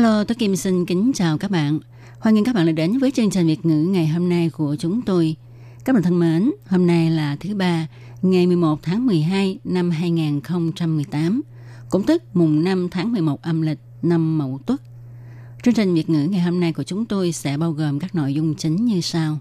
Hello, tôi Kim xin kính chào các bạn. Hoan nghênh các bạn đã đến với chương trình Việt ngữ ngày hôm nay của chúng tôi. Các bạn thân mến, hôm nay là thứ ba, ngày 11 tháng 12 năm 2018, cũng tức mùng 5 tháng 11 âm lịch năm Mậu Tuất. Chương trình Việt ngữ ngày hôm nay của chúng tôi sẽ bao gồm các nội dung chính như sau.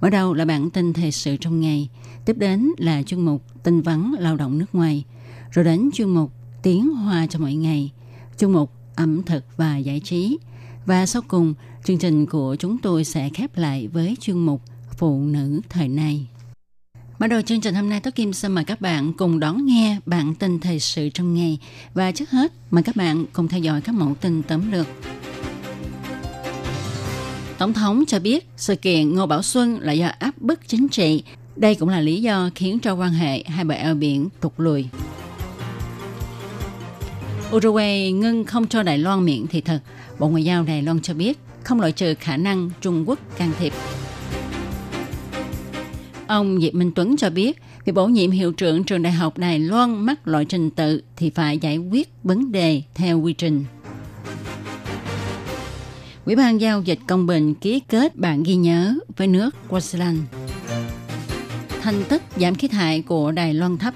Mở đầu là bản tin thời sự trong ngày, tiếp đến là chuyên mục tin vắn lao động nước ngoài, rồi đến chuyên mục tiếng hoa cho mỗi ngày, chuyên mục ẩm thực và giải trí. Và sau cùng, chương trình của chúng tôi sẽ khép lại với chuyên mục Phụ nữ thời nay. Mở đầu chương trình hôm nay, Tố Kim xin mời các bạn cùng đón nghe bản tin thời sự trong ngày. Và trước hết, mời các bạn cùng theo dõi các mẫu tin tóm lược. Tổng thống cho biết sự kiện Ngô Bảo Xuân là do áp bức chính trị. Đây cũng là lý do khiến cho quan hệ hai bờ eo biển tụt lùi. Uruguay ngưng không cho Đài Loan miễn thị thực. Bộ Ngoại giao Đài Loan cho biết không loại trừ khả năng Trung Quốc can thiệp. Ông Diệp Minh Tuấn cho biết, việc bổ nhiệm hiệu trưởng trường đại học Đài Loan mắc loại trình tự thì phải giải quyết vấn đề theo quy trình. Ủy ban giao dịch công bình ký kết bản ghi nhớ với nước Queensland. Thành tích giảm khí thải của Đài Loan thấp.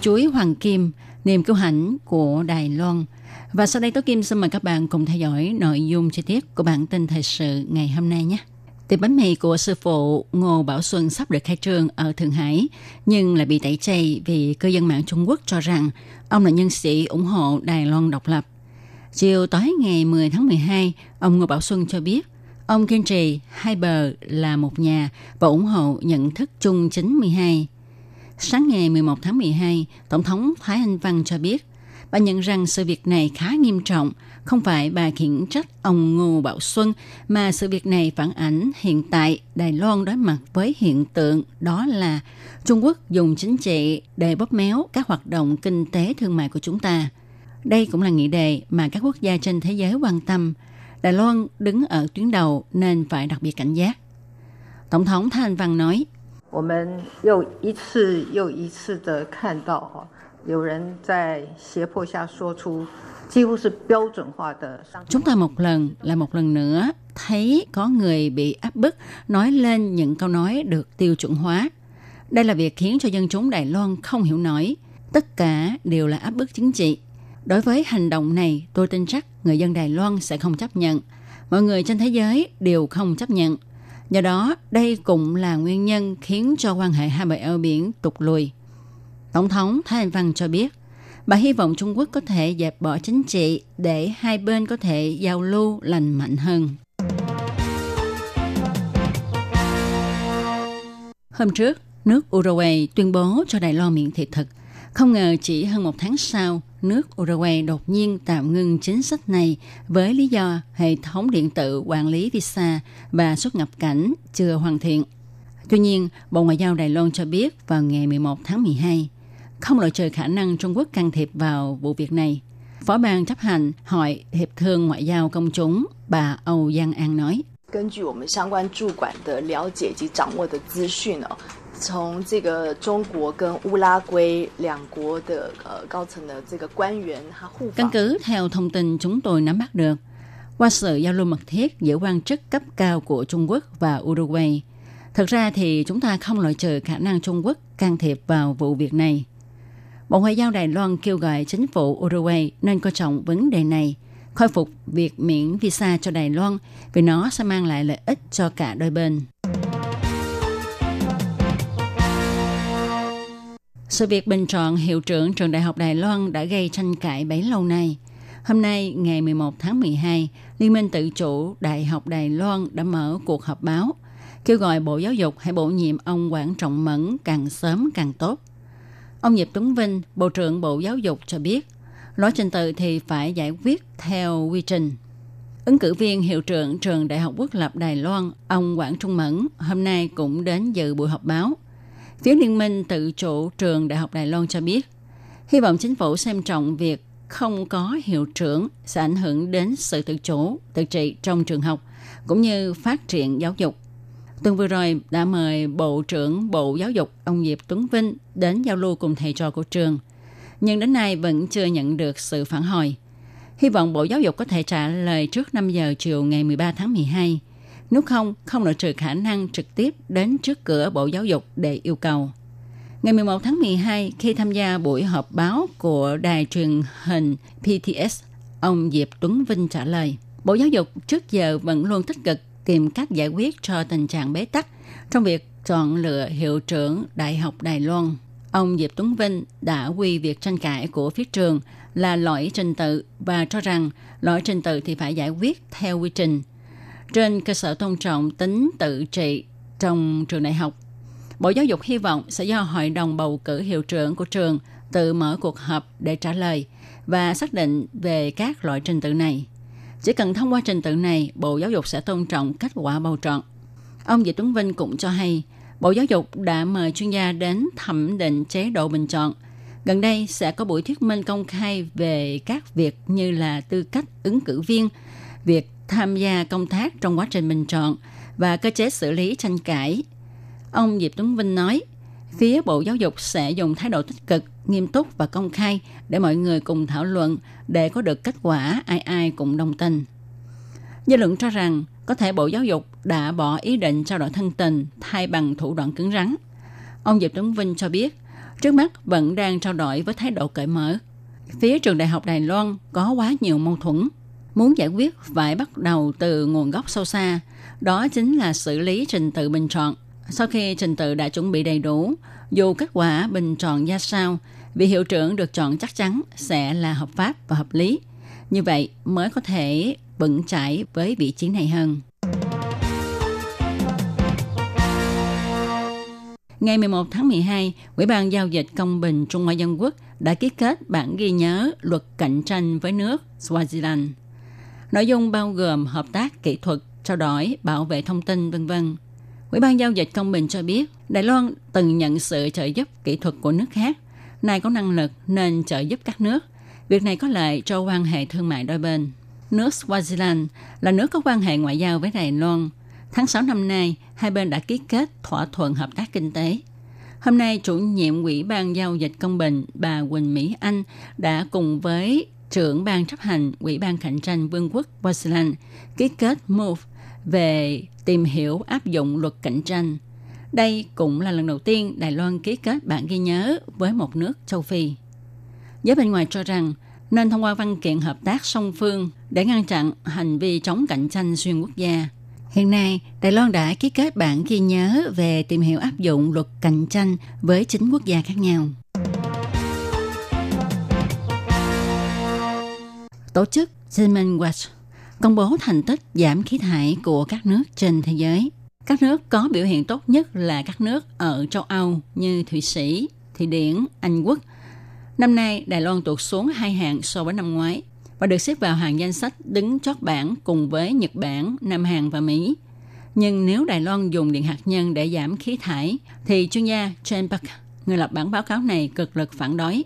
Chuối Hoàng Kim, niềm kiêu hãnh của Đài Loan. Và sau đây Tố Kim xin mời các bạn cùng theo dõi nội dung chi tiết của bản tin thời sự ngày hôm nay nhé. Tiệm bánh mì của sư phụ Ngô Bảo Xuân sắp được khai trương ở Thượng Hải, nhưng lại bị tẩy chay vì cư dân mạng Trung Quốc cho rằng ông là nhân sĩ ủng hộ Đài Loan độc lập. Chiều tối ngày 10 tháng 12, ông Ngô Bảo Xuân cho biết, ông kiên trì hai bờ là một nhà và ủng hộ nhận thức chung 92. Sáng ngày 11 tháng 12, Tổng thống Thái Anh Văn cho biết, bà nhận rằng sự việc này khá nghiêm trọng, không phải bà khiển trách ông Ngô Bảo Xuân, mà sự việc này phản ảnh hiện tại Đài Loan đối mặt với hiện tượng đó là Trung Quốc dùng chính trị để bóp méo các hoạt động kinh tế thương mại của chúng ta. Đây cũng là nghị đề mà các quốc gia trên thế giới quan tâm. Đài Loan đứng ở tuyến đầu nên phải đặc biệt cảnh giác. Tổng thống Thái Anh Văn nói, 我们又一次又一次的看到哈，有人在胁迫下说出几乎是标准化的伤。 Chúng ta một lần là một lần nữa thấy có người bị áp bức nói lên những câu nói được tiêu chuẩn hóa. Đây là việc khiến cho dân chúng Đài Loan không hiểu nổi. Tất cả đều là áp bức chính trị. Đối với hành động này, tôi tin chắc người dân Đài Loan sẽ không chấp nhận. Mọi người trên thế giới đều không chấp nhận. Do đó, đây cũng là nguyên nhân khiến cho quan hệ hai bờ eo biển tụt lùi. Tổng thống Thái Anh Văn cho biết, bà hy vọng Trung Quốc có thể dẹp bỏ chính trị để hai bên có thể giao lưu lành mạnh hơn. Hôm trước, nước Uruguay tuyên bố cho Đài Loan miễn thị thực. Không ngờ chỉ hơn một tháng sau, nước Uruguay đột nhiên tạm ngưng chính sách này với lý do hệ thống điện tử quản lý visa và xuất nhập cảnh chưa hoàn thiện. Tuy nhiên, Bộ Ngoại giao Đài Loan cho biết vào ngày 11 tháng 12, không loại trừ khả năng Trung Quốc can thiệp vào vụ việc này. Phó ban chấp hành Hội Hiệp thương Ngoại giao Công chúng bà Âu Giang An nói. 根据我们相关驻馆的了解及掌握的资讯哦， 从这个中国跟乌拉圭两国的呃高层的这个官员，他互 Căn 访 cứ theo thông tin chúng tôi nắm bắt được, qua sự giao lưu mật thiết giữa quan chức cấp cao của Trung Quốc và Uruguay, thực ra thì chúng ta không loại trừ khả năng Trung Quốc can thiệp vào vụ việc này. Bộ Ngoại giao Đài Loan kêu gọi chính phủ Uruguay nên coi trọng vấn đề này, khôi phục việc miễn visa cho Đài Loan vì nó sẽ mang lại lợi ích cho cả đôi bên. Sự việc bình chọn hiệu trưởng trường Đại học Đài Loan đã gây tranh cãi bấy lâu nay. Hôm nay, ngày 11 tháng 12, Liên minh tự chủ Đại học Đài Loan đã mở cuộc họp báo, kêu gọi Bộ Giáo dục hãy bổ nhiệm ông Quảng Trọng Mẫn càng sớm càng tốt. Ông Diệp Tuấn Vinh, Bộ trưởng Bộ Giáo dục cho biết, lỗi trình tự thì phải giải quyết theo quy trình. Ứng cử viên hiệu trưởng trường Đại học Quốc lập Đài Loan, ông Quảng Trung Mẫn, hôm nay cũng đến dự buổi họp báo. Phía Liên minh tự chủ trường Đại học Đài Loan cho biết, hy vọng chính phủ xem trọng việc không có hiệu trưởng sẽ ảnh hưởng đến sự tự chủ, tự trị trong trường học, cũng như phát triển giáo dục. Tuần vừa rồi đã mời Bộ trưởng Bộ Giáo dục ông Diệp Tuấn Vinh đến giao lưu cùng thầy trò của trường. Nhưng đến nay vẫn chưa nhận được sự phản hồi. Hy vọng Bộ Giáo dục có thể trả lời trước 5 giờ chiều ngày 13 tháng 12. Nếu không, không loại trừ khả năng trực tiếp đến trước cửa Bộ Giáo dục để yêu cầu. Ngày 11 tháng 12, khi tham gia buổi họp báo của đài truyền hình PTS, ông Diệp Tuấn Vinh trả lời, Bộ Giáo dục trước giờ vẫn luôn tích cực tìm cách giải quyết cho tình trạng bế tắc trong việc chọn lựa hiệu trưởng Đại học Đài Loan. Ông Diệp Tuấn Vinh đã quy việc tranh cãi của phía trường là lỗi trình tự và cho rằng lỗi trình tự thì phải giải quyết theo quy trình. Trên cơ sở tôn trọng tính tự trị trong trường đại học, Bộ Giáo dục hy vọng sẽ do Hội đồng bầu cử hiệu trưởng của trường tự mở cuộc họp để trả lời và xác định về các loại trình tự này. Chỉ cần thông qua trình tự này, Bộ Giáo dục sẽ tôn trọng kết quả bầu chọn. Ông Diệp Tuấn Vinh cũng cho hay, Bộ Giáo dục đã mời chuyên gia đến thẩm định chế độ bình chọn. Gần đây sẽ có buổi thuyết minh công khai về các việc như là tư cách ứng cử viên, việc tham gia công tác trong quá trình bình chọn và cơ chế xử lý tranh cãi. Ông Diệp Tuấn Vinh nói, phía Bộ Giáo dục sẽ dùng thái độ tích cực, nghiêm túc và công khai để mọi người cùng thảo luận để có được kết quả ai ai cũng đồng tình. Dư luận cho rằng có thể Bộ Giáo dục đã bỏ ý định trao đổi thân tình thay bằng thủ đoạn cứng rắn. Ông Diệp Tuấn Vinh cho biết, trước mắt vẫn đang trao đổi với thái độ cởi mở. Phía trường Đại học Đài Loan có quá nhiều mâu thuẫn. Muốn giải quyết phải bắt đầu từ nguồn gốc sâu xa, đó chính là xử lý trình tự bình chọn. Sau khi trình tự đã chuẩn bị đầy đủ, dù kết quả bình chọn ra sao, vị hiệu trưởng được chọn chắc chắn sẽ là hợp pháp và hợp lý. Như vậy mới có thể vững chãi với vị trí này hơn. Ngày 11 tháng 12, Ủy ban Giao dịch Công bình Trung Hoa Dân Quốc đã ký kết bản ghi nhớ luật cạnh tranh với nước Swaziland. Nội dung bao gồm hợp tác kỹ thuật, trao đổi, bảo vệ thông tin, vân vân Ủy ban Giao dịch Công bình cho biết, Đài Loan từng nhận sự trợ giúp kỹ thuật của nước khác, nay có năng lực nên trợ giúp các nước. Việc này có lợi cho quan hệ thương mại đôi bên. Nước Swaziland là nước có quan hệ ngoại giao với Đài Loan. Tháng 6 năm nay, hai bên đã ký kết thỏa thuận hợp tác kinh tế. Hôm nay, chủ nhiệm Ủy ban Giao dịch Công bình bà Quỳnh Mỹ Anh đã cùng với trưởng ban chấp hành Ủy ban cạnh tranh Vương quốc Swaziland ký kết MOVE về tìm hiểu áp dụng luật cạnh tranh. Đây cũng là lần đầu tiên Đài Loan ký kết bản ghi nhớ với một nước châu Phi. Giới bên ngoài cho rằng nên thông qua văn kiện hợp tác song phương để ngăn chặn hành vi chống cạnh tranh xuyên quốc gia. Hiện nay, Đài Loan đã ký kết bản ghi nhớ về tìm hiểu áp dụng luật cạnh tranh với chín quốc gia khác nhau. Tổ chức Human Watch công bố thành tích giảm khí thải của các nước trên thế giới. Các nước có biểu hiện tốt nhất là các nước ở châu Âu như Thụy Sĩ, Thụy Điển, Anh Quốc. Năm nay, Đài Loan tụt xuống hai hạng so với năm ngoái và được xếp vào hàng danh sách đứng chót bảng cùng với Nhật Bản, Nam Hàn và Mỹ. Nhưng nếu Đài Loan dùng điện hạt nhân để giảm khí thải, thì chuyên gia Chen Park, người lập bản báo cáo này cực lực phản đối.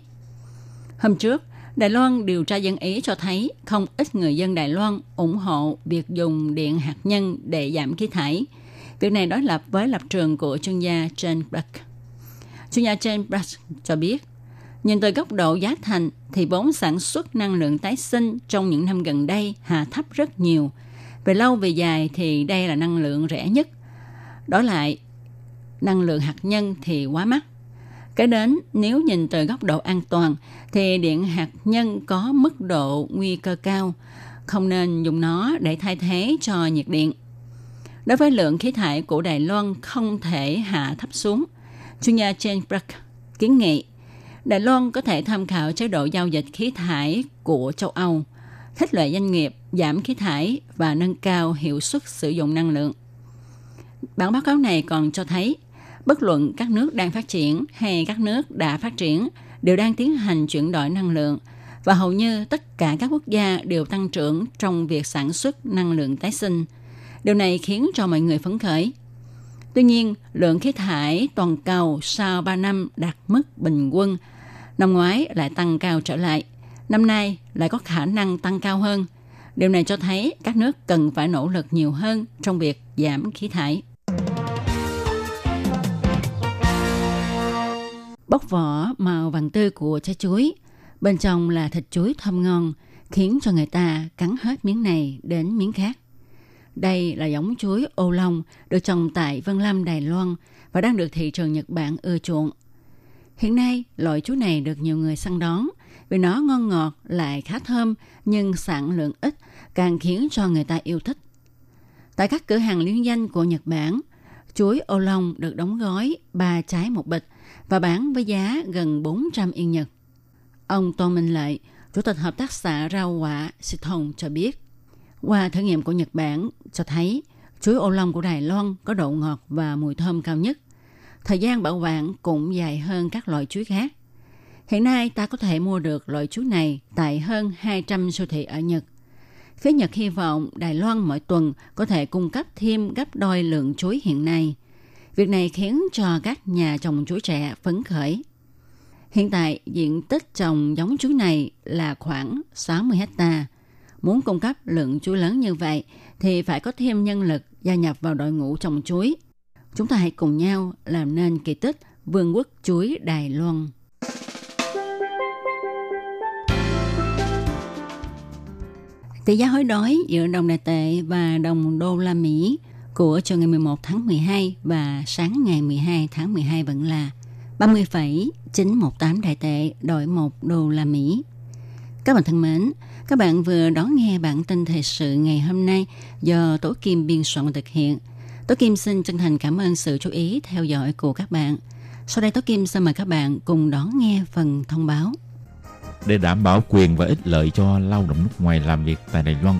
Hôm trước, Đài Loan điều tra dân Ý cho thấy không ít người dân Đài Loan ủng hộ việc dùng điện hạt nhân để giảm khí thải. Việc này đối lập với lập trường của chuyên gia Jane Black. Chuyên gia Jane Black cho biết, nhìn từ góc độ giá thành thì vốn sản xuất năng lượng tái sinh trong những năm gần đây hạ thấp rất nhiều. Về lâu về dài thì đây là năng lượng rẻ nhất. Đổi lại, năng lượng hạt nhân thì quá mắc. Cái đến nếu nhìn từ góc độ an toàn thì điện hạt nhân có mức độ nguy cơ cao, không nên dùng nó để thay thế cho nhiệt điện. Đối với lượng khí thải của Đài Loan không thể hạ thấp xuống, chuyên gia Jane Brack kiến nghị Đài Loan có thể tham khảo chế độ giao dịch khí thải của châu Âu, thích loại doanh nghiệp giảm khí thải và nâng cao hiệu suất sử dụng năng lượng. Bản báo cáo này còn cho thấy bất luận các nước đang phát triển hay các nước đã phát triển đều đang tiến hành chuyển đổi năng lượng và hầu như tất cả các quốc gia đều tăng trưởng trong việc sản xuất năng lượng tái sinh. Điều này khiến cho mọi người phấn khởi. Tuy nhiên, lượng khí thải toàn cầu sau 3 năm đạt mức bình quân, năm ngoái lại tăng cao trở lại, năm nay lại có khả năng tăng cao hơn. Điều này cho thấy các nước cần phải nỗ lực nhiều hơn trong việc giảm khí thải. Bóc vỏ màu vàng tươi của trái chuối, bên trong là thịt chuối thơm ngon, khiến cho người ta cắn hết miếng này đến miếng khác. Đây là giống chuối ô long được trồng tại Vân Lâm, Đài Loan và đang được thị trường Nhật Bản ưa chuộng. Hiện nay, loại chuối này được nhiều người săn đón vì nó ngon ngọt lại khá thơm nhưng sản lượng ít càng khiến cho người ta yêu thích. Tại các cửa hàng liên danh của Nhật Bản, chuối ô long được đóng gói 3 trái một bịch và bán với giá gần 400 yên Nhật. Ông Tô Minh Lợi, Chủ tịch Hợp tác xã rau quả Sithon cho biết, qua thử nghiệm của Nhật Bản cho thấy chuối ô long của Đài Loan có độ ngọt và mùi thơm cao nhất. Thời gian bảo quản cũng dài hơn các loại chuối khác. Hiện nay ta có thể mua được loại chuối này tại hơn 200 siêu thị ở Nhật. Phía Nhật hy vọng Đài Loan mỗi tuần có thể cung cấp thêm gấp đôi lượng chuối hiện nay. Việc này khiến cho các nhà trồng chuối trẻ phấn khởi. Hiện tại, diện tích trồng giống chuối này là khoảng 60 hecta. Muốn cung cấp lượng chuối lớn như vậy thì phải có thêm nhân lực gia nhập vào đội ngũ trồng chuối. Chúng ta hãy cùng nhau làm nên kỳ tích vương quốc chuối Đài Loan. Tỷ giá hối đoái giữa đồng đại tệ và đồng đô la Mỹ của chiều ngày 11 tháng 12 và sáng ngày 12 tháng 12 vẫn là 30,918 đại tệ đổi 1 đô la Mỹ. Các bạn thân mến, các bạn vừa đón nghe bản tin thời sự ngày hôm nay do Tổ Kim biên soạn và thực hiện. Tổ Kim xin chân thành cảm ơn sự chú ý theo dõi của các bạn. Sau đây Tổ Kim xin mời các bạn cùng đón nghe phần thông báo. Để đảm bảo quyền và ích lợi cho lao động nước ngoài làm việc tại Đài Loan,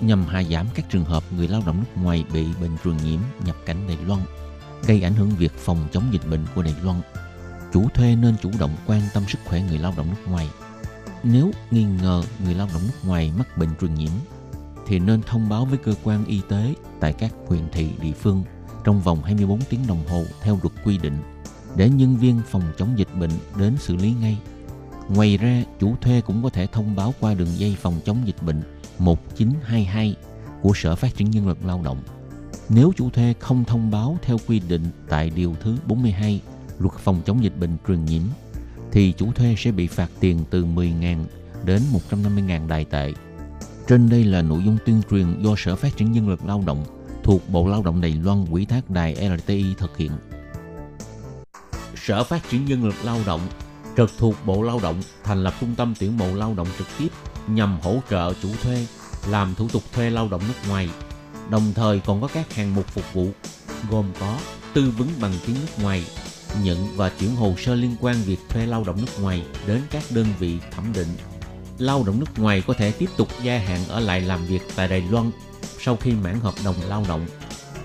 nhằm hạ giảm các trường hợp người lao động nước ngoài bị bệnh truyền nhiễm nhập cảnh Đài Loan, gây ảnh hưởng việc phòng chống dịch bệnh của Đài Loan. Chủ thuê nên chủ động quan tâm sức khỏe người lao động nước ngoài. Nếu nghi ngờ người lao động nước ngoài mắc bệnh truyền nhiễm, thì nên thông báo với cơ quan y tế tại các huyện thị địa phương trong vòng 24 tiếng đồng hồ theo luật quy định để nhân viên phòng chống dịch bệnh đến xử lý ngay. Ngoài ra, chủ thuê cũng có thể thông báo qua đường dây phòng chống dịch bệnh 1922 của Sở Phát triển Nhân lực Lao động. Nếu chủ thuê không thông báo theo quy định tại Điều thứ 42 Luật phòng chống dịch bệnh truyền nhiễm, thì chủ thuê sẽ bị phạt tiền từ 10.000 đến 150.000 đài tệ. Trên đây là nội dung tuyên truyền do Sở Phát triển Nhân lực Lao động thuộc Bộ Lao động Đài Loan quỹ thác đài RTI thực hiện. Sở Phát triển Nhân lực Lao động trực thuộc Bộ Lao động thành lập trung tâm tuyển mộ lao động trực tiếp nhằm hỗ trợ chủ thuê làm thủ tục thuê lao động nước ngoài. Đồng thời còn có các hạng mục phục vụ gồm có tư vấn bằng tiếng nước ngoài, nhận và chuyển hồ sơ liên quan việc thuê lao động nước ngoài đến các đơn vị thẩm định. Lao động nước ngoài có thể tiếp tục gia hạn ở lại làm việc tại Đài Loan sau khi mãn hợp đồng lao động.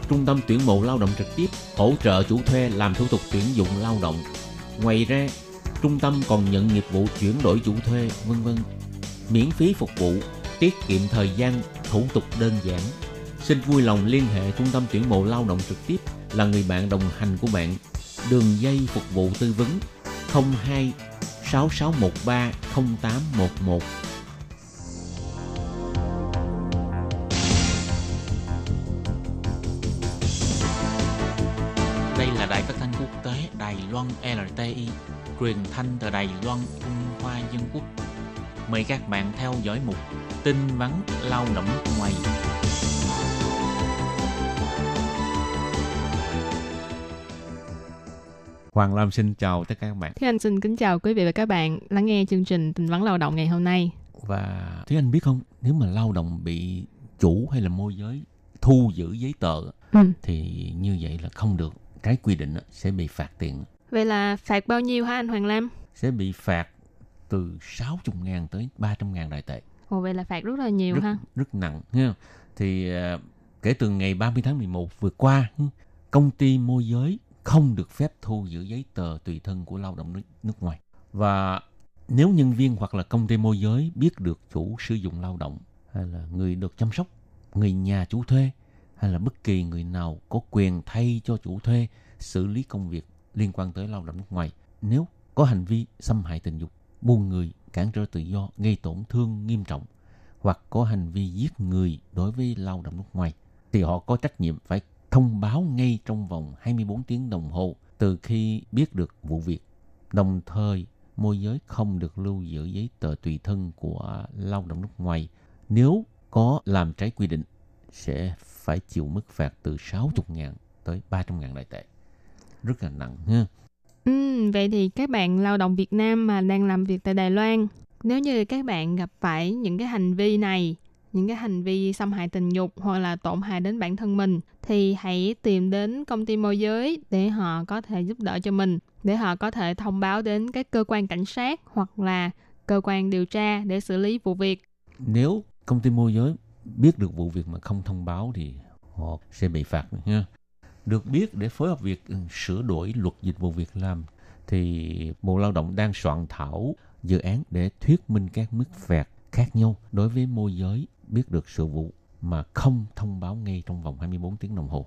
Trung tâm tuyển mộ lao động trực tiếp hỗ trợ chủ thuê làm thủ tục tuyển dụng lao động. Ngoài ra, trung tâm còn nhận nghiệp vụ chuyển đổi chủ thuê, vân vân miễn phí phục vụ, tiết kiệm thời gian, thủ tục đơn giản. Xin vui lòng liên hệ trung tâm tuyển mộ lao động trực tiếp là người bạn đồng hành của bạn. Đường dây phục vụ tư vấn 02 6613 0811. Đây là đài phát thanh quốc tế Đài Loan LTI, truyền thanh từ Đài Loan, Trung Hoa Dân Quốc. Mời các bạn theo dõi mục tin vắn lao động ngoài. Hoàng Lam xin chào tất cả các bạn. Thế Anh xin kính chào quý vị và các bạn lắng nghe chương trình tình vấn lao động ngày hôm nay. Và Thế Anh biết không, nếu mà lao động bị chủ hay là môi giới thu giữ giấy tờ Ừ. thì như vậy là không được. Trái quy định sẽ bị phạt tiền, Vậy là phạt bao nhiêu hả anh Hoàng Lam? sẽ bị phạt từ 60 ngàn tới 300 ngàn đại tệ. Ồ vậy là phạt rất là nhiều rất, ha. rất nặng ha. Thì à, kể từ ngày 30 tháng 11 vừa qua, công ty môi giới không được phép thu giữ giấy tờ tùy thân của lao động nước, nước ngoài. Và nếu nhân viên hoặc là công ty môi giới biết được chủ sử dụng lao động hay là người được chăm sóc, người nhà chủ thuê hay là bất kỳ người nào có quyền thay cho chủ thuê xử lý công việc liên quan tới lao động nước ngoài nếu có hành vi xâm hại tình dục, buôn người, cản trở tự do, gây tổn thương nghiêm trọng hoặc có hành vi giết người đối với lao động nước ngoài thì họ có trách nhiệm phải thông báo ngay trong vòng 24 tiếng đồng hồ từ khi biết được vụ việc. Đồng thời, môi giới không được lưu giữ giấy tờ tùy thân của lao động nước ngoài. Nếu có làm trái quy định, sẽ phải chịu mức phạt từ 60.000 tới 300.000 đại tệ. Rất là nặng ha. Ừ, vậy thì các bạn lao động Việt Nam mà đang làm việc tại Đài Loan, nếu như các bạn gặp phải những cái hành vi này, những cái hành vi xâm hại tình dục hoặc là tổn hại đến bản thân mình thì hãy tìm đến công ty môi giới để họ có thể giúp đỡ cho mình, để họ có thể thông báo đến các cơ quan cảnh sát hoặc là cơ quan điều tra để xử lý vụ việc. Nếu công ty môi giới biết được vụ việc mà không thông báo thì họ sẽ bị phạt nha được biết để phối hợp việc ừ, sửa đổi luật dịch vụ việc làm thì Bộ Lao động đang soạn thảo dự án để thuyết minh các mức phạt khác nhau đối với môi giới biết được sự vụ mà không thông báo ngay trong vòng 24 tiếng đồng hồ.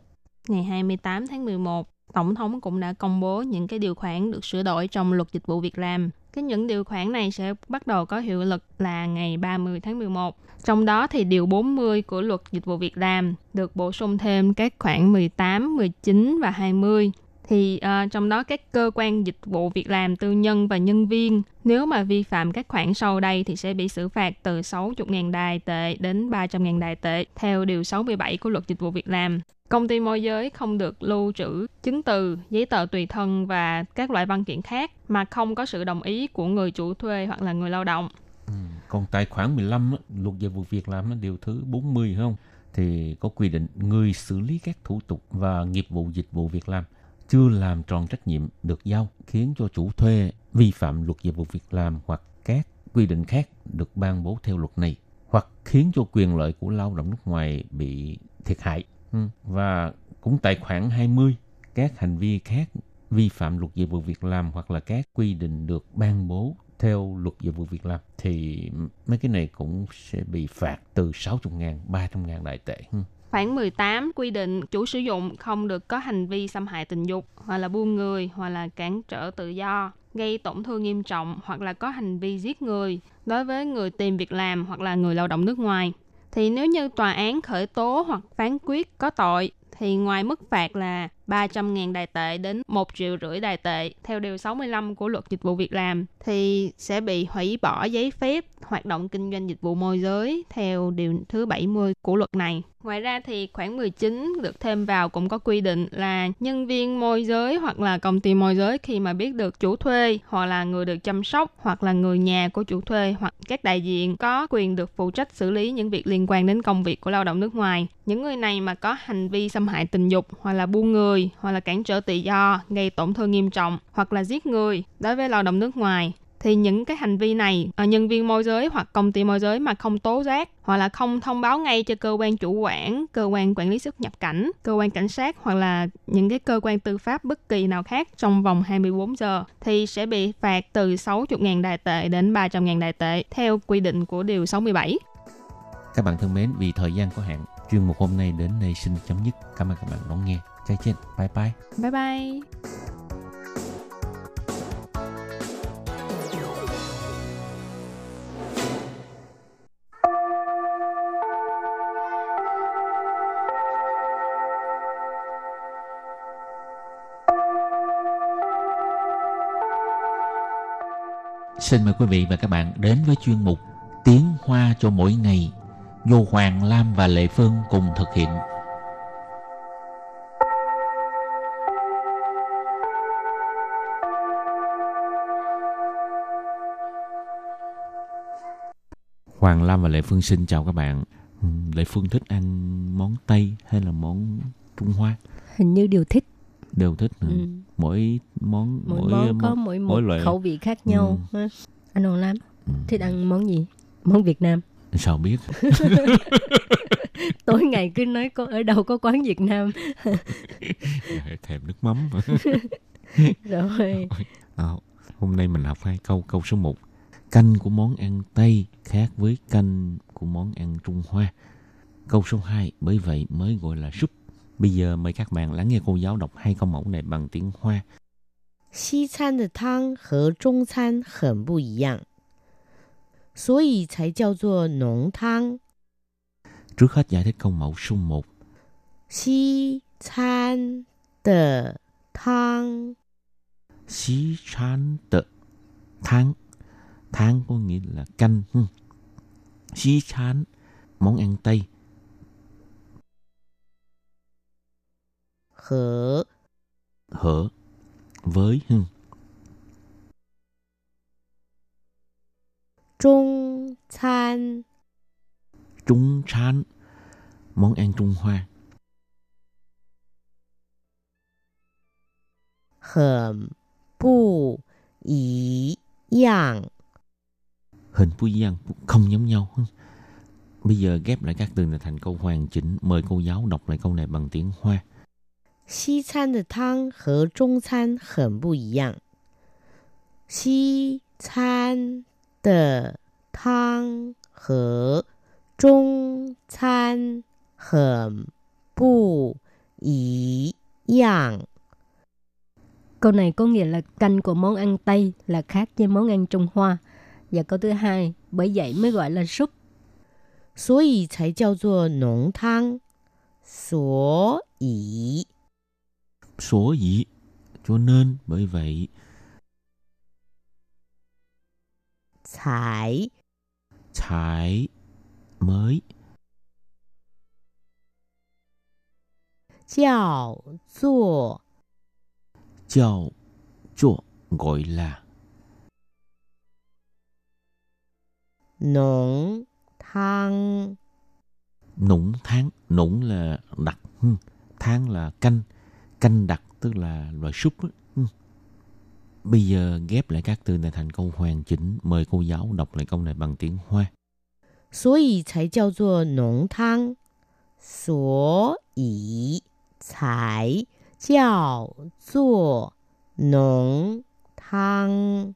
Ngày 28 tháng 11, Tổng thống cũng đã công bố những cái điều khoản được sửa đổi trong luật dịch vụ việc làm. Cái những điều khoản này sẽ bắt đầu có hiệu lực là ngày 30 tháng 11. Trong đó thì điều 40 của luật dịch vụ việc làm được bổ sung thêm các khoản 18, 19 và 20. Thì uh, trong đó các cơ quan dịch vụ việc làm tư nhân và nhân viên nếu mà vi phạm các khoản sau đây thì sẽ bị xử phạt từ 60.000 đài tệ đến 300.000 đài tệ theo điều 67 của luật dịch vụ việc làm. Công ty môi giới không được lưu trữ chứng từ, giấy tờ tùy thân và các loại văn kiện khác mà không có sự đồng ý của người chủ thuê hoặc là người lao động. Ừ. Còn tài khoản 15 luật về vụ việc làm điều thứ 40 không? Thì có quy định người xử lý các thủ tục và nghiệp vụ dịch vụ việc làm chưa làm tròn trách nhiệm được giao khiến cho chủ thuê vi phạm luật về vụ việc làm hoặc các quy định khác được ban bố theo luật này hoặc khiến cho quyền lợi của lao động nước ngoài bị thiệt hại. Ừ. Và cũng tài khoản 20 các hành vi khác vi phạm luật dịch vụ việc làm hoặc là các quy định được ban bố theo luật dịch vụ việc làm thì mấy cái này cũng sẽ bị phạt từ 60 ngàn, 300 ngàn đại tệ. Ừ. Khoản 18 quy định chủ sử dụng không được có hành vi xâm hại tình dục hoặc là buôn người hoặc là cản trở tự do, gây tổn thương nghiêm trọng hoặc là có hành vi giết người đối với người tìm việc làm hoặc là người lao động nước ngoài. Thì nếu như tòa án khởi tố hoặc phán quyết có tội, thì ngoài mức phạt là 300.000 đài tệ đến 1 triệu rưỡi đài tệ, theo điều 65 của luật dịch vụ việc làm, thì sẽ bị hủy bỏ giấy phép hoạt động kinh doanh dịch vụ môi giới theo điều thứ 70 của luật này. Ngoài ra thì khoản 19 được thêm vào cũng có quy định là nhân viên môi giới hoặc là công ty môi giới khi mà biết được chủ thuê hoặc là người được chăm sóc hoặc là người nhà của chủ thuê hoặc các đại diện có quyền được phụ trách xử lý những việc liên quan đến công việc của lao động nước ngoài. Những người này mà có hành vi xâm hại tình dục hoặc là buôn người hoặc là cản trở tự do, gây tổn thương nghiêm trọng hoặc là giết người đối với lao động nước ngoài thì những cái hành vi này ở nhân viên môi giới hoặc công ty môi giới mà không tố giác hoặc là không thông báo ngay cho cơ quan chủ quản, cơ quan quản lý xuất nhập cảnh, cơ quan cảnh sát hoặc là những cái cơ quan tư pháp bất kỳ nào khác trong vòng 24 giờ thì sẽ bị phạt từ 60.000 đài tệ đến 300.000 đài tệ theo quy định của điều 67. Các bạn thân mến, vì thời gian có hạn, chuyên mục hôm nay đến đây xin chấm dứt. Cảm ơn các bạn đón nghe. Chào trên, bye bye. Bye bye! Xin mời quý vị và các bạn đến với chuyên mục Tiếng Hoa cho mỗi ngày do Hoàng Lam và Lệ Phương cùng thực hiện. Hoàng Lam và Lệ Phương xin chào các bạn. Ừ, Lệ Phương thích ăn món Tây hay là món Trung Hoa? hình như đều thích Đều thích. Ừ. Ừ. Mỗi món mỗi, món có mỗi mỗi loại. khẩu vị khác nhau ha. anh Hoàng Lam Ừ. thích ăn món gì món Việt Nam Sao biết? tối ngày cứ nói có ở đâu có quán Việt Nam Thèm nước mắm. rồi À, hôm nay mình học hai câu. Câu số 1 Canh của món ăn Tây khác với canh của món ăn Trung Hoa. Câu số 2. Bởi vậy mới gọi là súp. Bây giờ mời các bạn lắng nghe cô giáo đọc hai câu mẫu này bằng tiếng Hoa. 西餐的汤和中餐很不一样，所以才叫做浓汤。 Trước hết giải thích câu mẫu số 1. 西餐的汤 Xí chán tợ tháng. Tháng có nghĩa là canh. Ừ. Xí chán, món ăn Tây. Hở. Hở. Với. Hưng. Trung chán. Trung chán. Món ăn Trung Hoa. Hẳn bù ý yang Hình phu giang không giống nhau. Ừ. Bây giờ ghép lại các từ này thành câu hoàn chỉnh. Mời cô giáo đọc lại câu này bằng tiếng Hoa. 西餐的汤和中餐很不一样。西餐的汤和中餐很不一样。 câu này có nghĩa là canh của món ăn Tây là khác với món ăn Trung Hoa và câu thứ hai bởi vậy mới gọi là súp 所以才叫做浓汤。所以 Số dĩ, cho nên, bởi vậy, 才 才 mới 叫做 cho cho gọi là 浓汤。 nũng tháng. Nũng là đặc, ừ. tháng là canh. Canh đặc tức là loại súp. á. Ừ. Bây giờ ghép lại các từ này thành câu hoàn chỉnh. Mời cô giáo đọc lại câu này bằng tiếng Hoa. 所以才叫做浓汤。所以才叫做浓汤。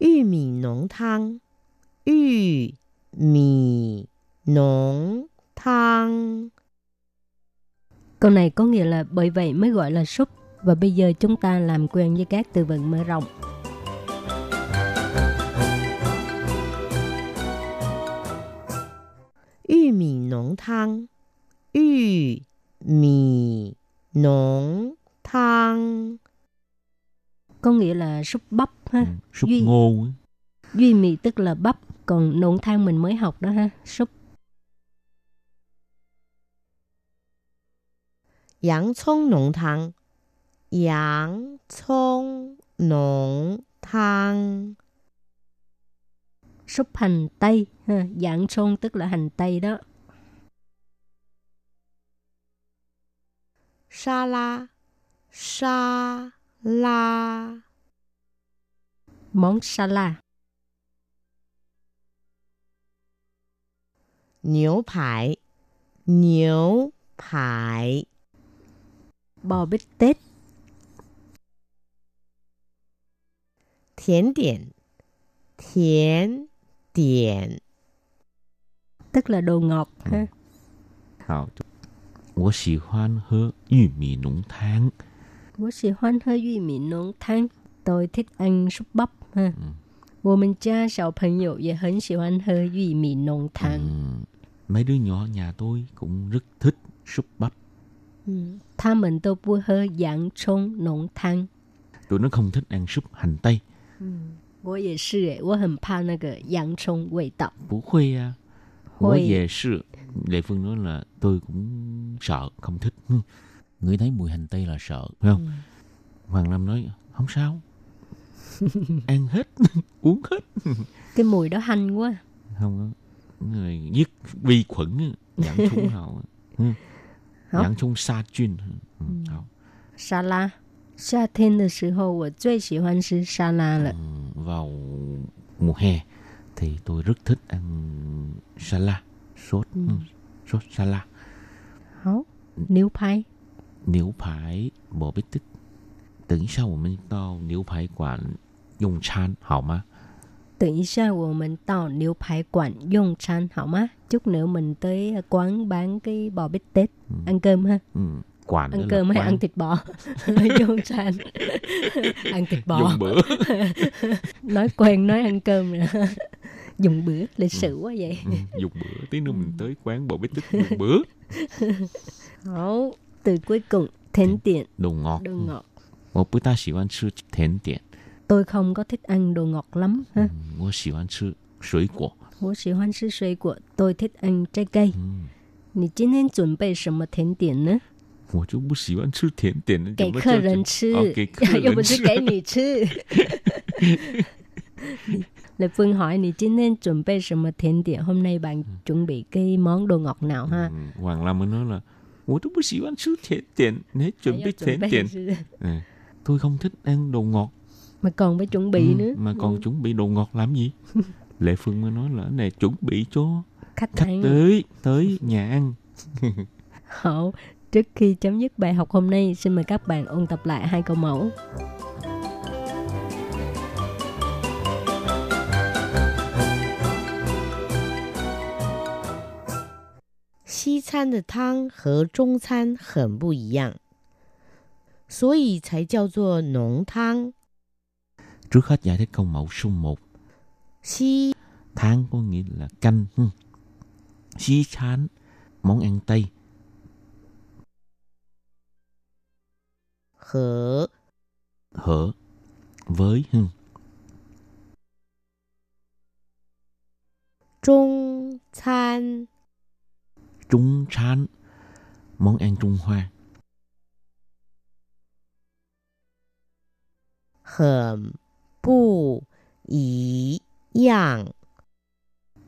玉米浓汤， 玉米浓汤。 câu này có nghĩa là bởi vậy mới gọi là súp và bây giờ chúng ta làm quen với các từ vựng mở rộng 玉米浓汤，玉米浓汤。 có nghĩa là súp bắp ha Ừ. Súp Duy- ngô. á. duy mì tức là bắp còn nộn thang mình mới học đó ha, súp. Yang chong nộn thang Yang chong nộn thang Súp hành tây, ha, dạng chong tức là hành tây đó. Sa la, sa la. Món sa la. 牛排，牛排。 bò bít tết 甜点，甜点。 tức là đồ ngọt ha 好，我喜欢喝玉米浓汤。 我喜欢喝玉米浓汤 tôi thích ăn súp bắp ha 嗯我们家小朋友也很喜欢喝玉米浓汤 Ừm, mấy đứa nhỏ nhà tôi cũng rất thích súp bắp. 嗯他们都不喝洋葱浓汤 Tụi nó không thích ăn súp hành tây. 我也是诶，我很怕那个洋葱味道。不会à. 会。 Tôi也是. Lệ Phương nói là tôi cũng sợ, không thích. Ừ. Người thấy mùi hành tây là sợ, phải không? Hoàng Lâm nói không sao. Ăn hết, uống hết. Cái mùi đó hanh quá. Không có. Người giết vi khuẩn, á, dạng chung nào. Ừ. Hả? Dạng chung sa chuyên. Ừ. hảo. 沙拉，夏天的时候我最喜欢吃沙拉了。 Ừ, vào mùa hè thì tôi rất thích ăn salad sốt Ừ. ừ, sốt salad 好，牛排， 牛排bò bít tết 等一下我们到牛排馆用餐好吗？ 等一下我们到牛排馆用餐好吗？Chút nữa mình tới quán bán cái bò bít tết ăn cơm ha. Ừ, quán Ăn đó là cơm hay quán. ăn thịt bò?用餐. ăn thịt bò. dùng bữa nói quen nói ăn cơm nè. Dùng bữa lịch sự quá vậy. ừ, dùng bữa tí nữa mình tới quán bò bít tết dùng bữa Hảo, từ cuối cùng thến tiện đồ ngọt đồ ngọt. 我不大喜欢吃甜点 Tôi không có thích ăn đồ ngọt lắm ha. 嗯我喜欢吃水果 我喜欢吃水果，tôi thích ăn trái cây. 嗯你今天准备什么甜点呢？我就不喜欢吃甜点了给客人吃，哦给客人又不是吃给你吃。Lệ Phương hỏi你今天准备什么甜点？Hôm nay bạn chuẩn bị cái món đồ ngọt nào ha? Ừ, Hoàng Lâm mới nói là 我都不喜欢吃甜点，你还准备甜点？Ừ, tôi không thích ăn đồ ngọt. mà còn phải chuẩn bị Ừ, nữa. Mà còn chuẩn bị đồ ngọt làm gì? Lệ Phương mới nói là cái này chuẩn bị cho Khách khách ăn. tới tới nhà ăn. Hậu, trước khi chấm dứt bài học hôm nay, xin mời các bạn ôn tập lại hai câu mẫu. 西餐的汤和中餐很不一样，所以才叫做浓汤。 Trước hết giải thích câu mẫu số 1. Xi Tháng có nghĩa là canh. Ừ. xí chán, món ăn Tây. Hở Hở Với ừ. Trung chán Trung chán Món ăn Trung Hoa Hờm 不一样。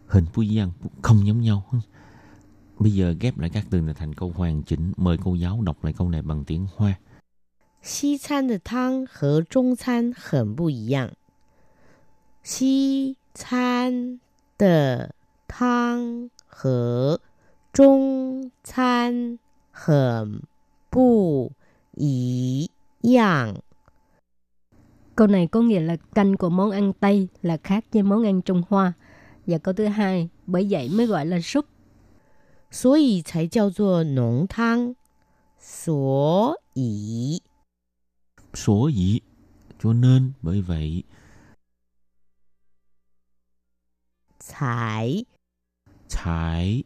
Hình phu giang không giống nhau. Ừ. Bây giờ ghép lại các từ này thành câu hoàn chỉnh. Mời cô giáo đọc lại câu này bằng tiếng Hoa. 西餐的汤和中餐很不一样。西餐的汤和中餐很不一样。 Câu này có nghĩa là canh của món ăn Tây là khác với món ăn Trung Hoa. Và câu thứ hai, bởi vậy mới gọi là súp. 所以才叫做浓汤。所以 Số dĩ. Cho nên, bởi vậy, 才 才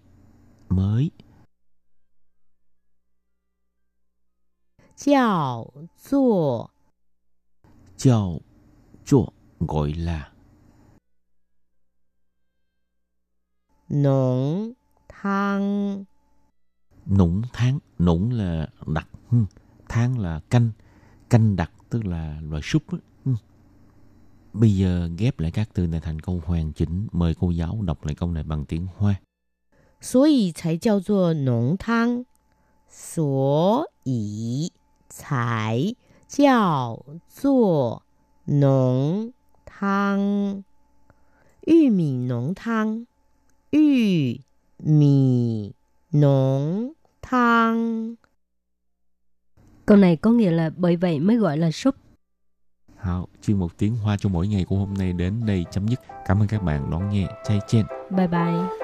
mới 叫做 叫做 gọi là 浓汤。 nũng tháng. Nũng là đặc. Ừ. Tháng là canh. Canh đặc tức là loại súp. á. Ừ. Bây giờ ghép lại các từ này thành câu hoàn chỉnh. Mời cô giáo đọc lại câu này bằng tiếng Hoa. 所以才叫做浓汤。所以才 叫做浓汤。玉米浓汤，玉米浓汤。 Câu này có nghĩa là bởi vậy mới gọi là súp. Hào, chuyên một tiếng Hoa cho mỗi ngày của hôm nay đến đây chấm dứt. Cảm ơn các bạn đón nghe. Chay chen. Bye bye.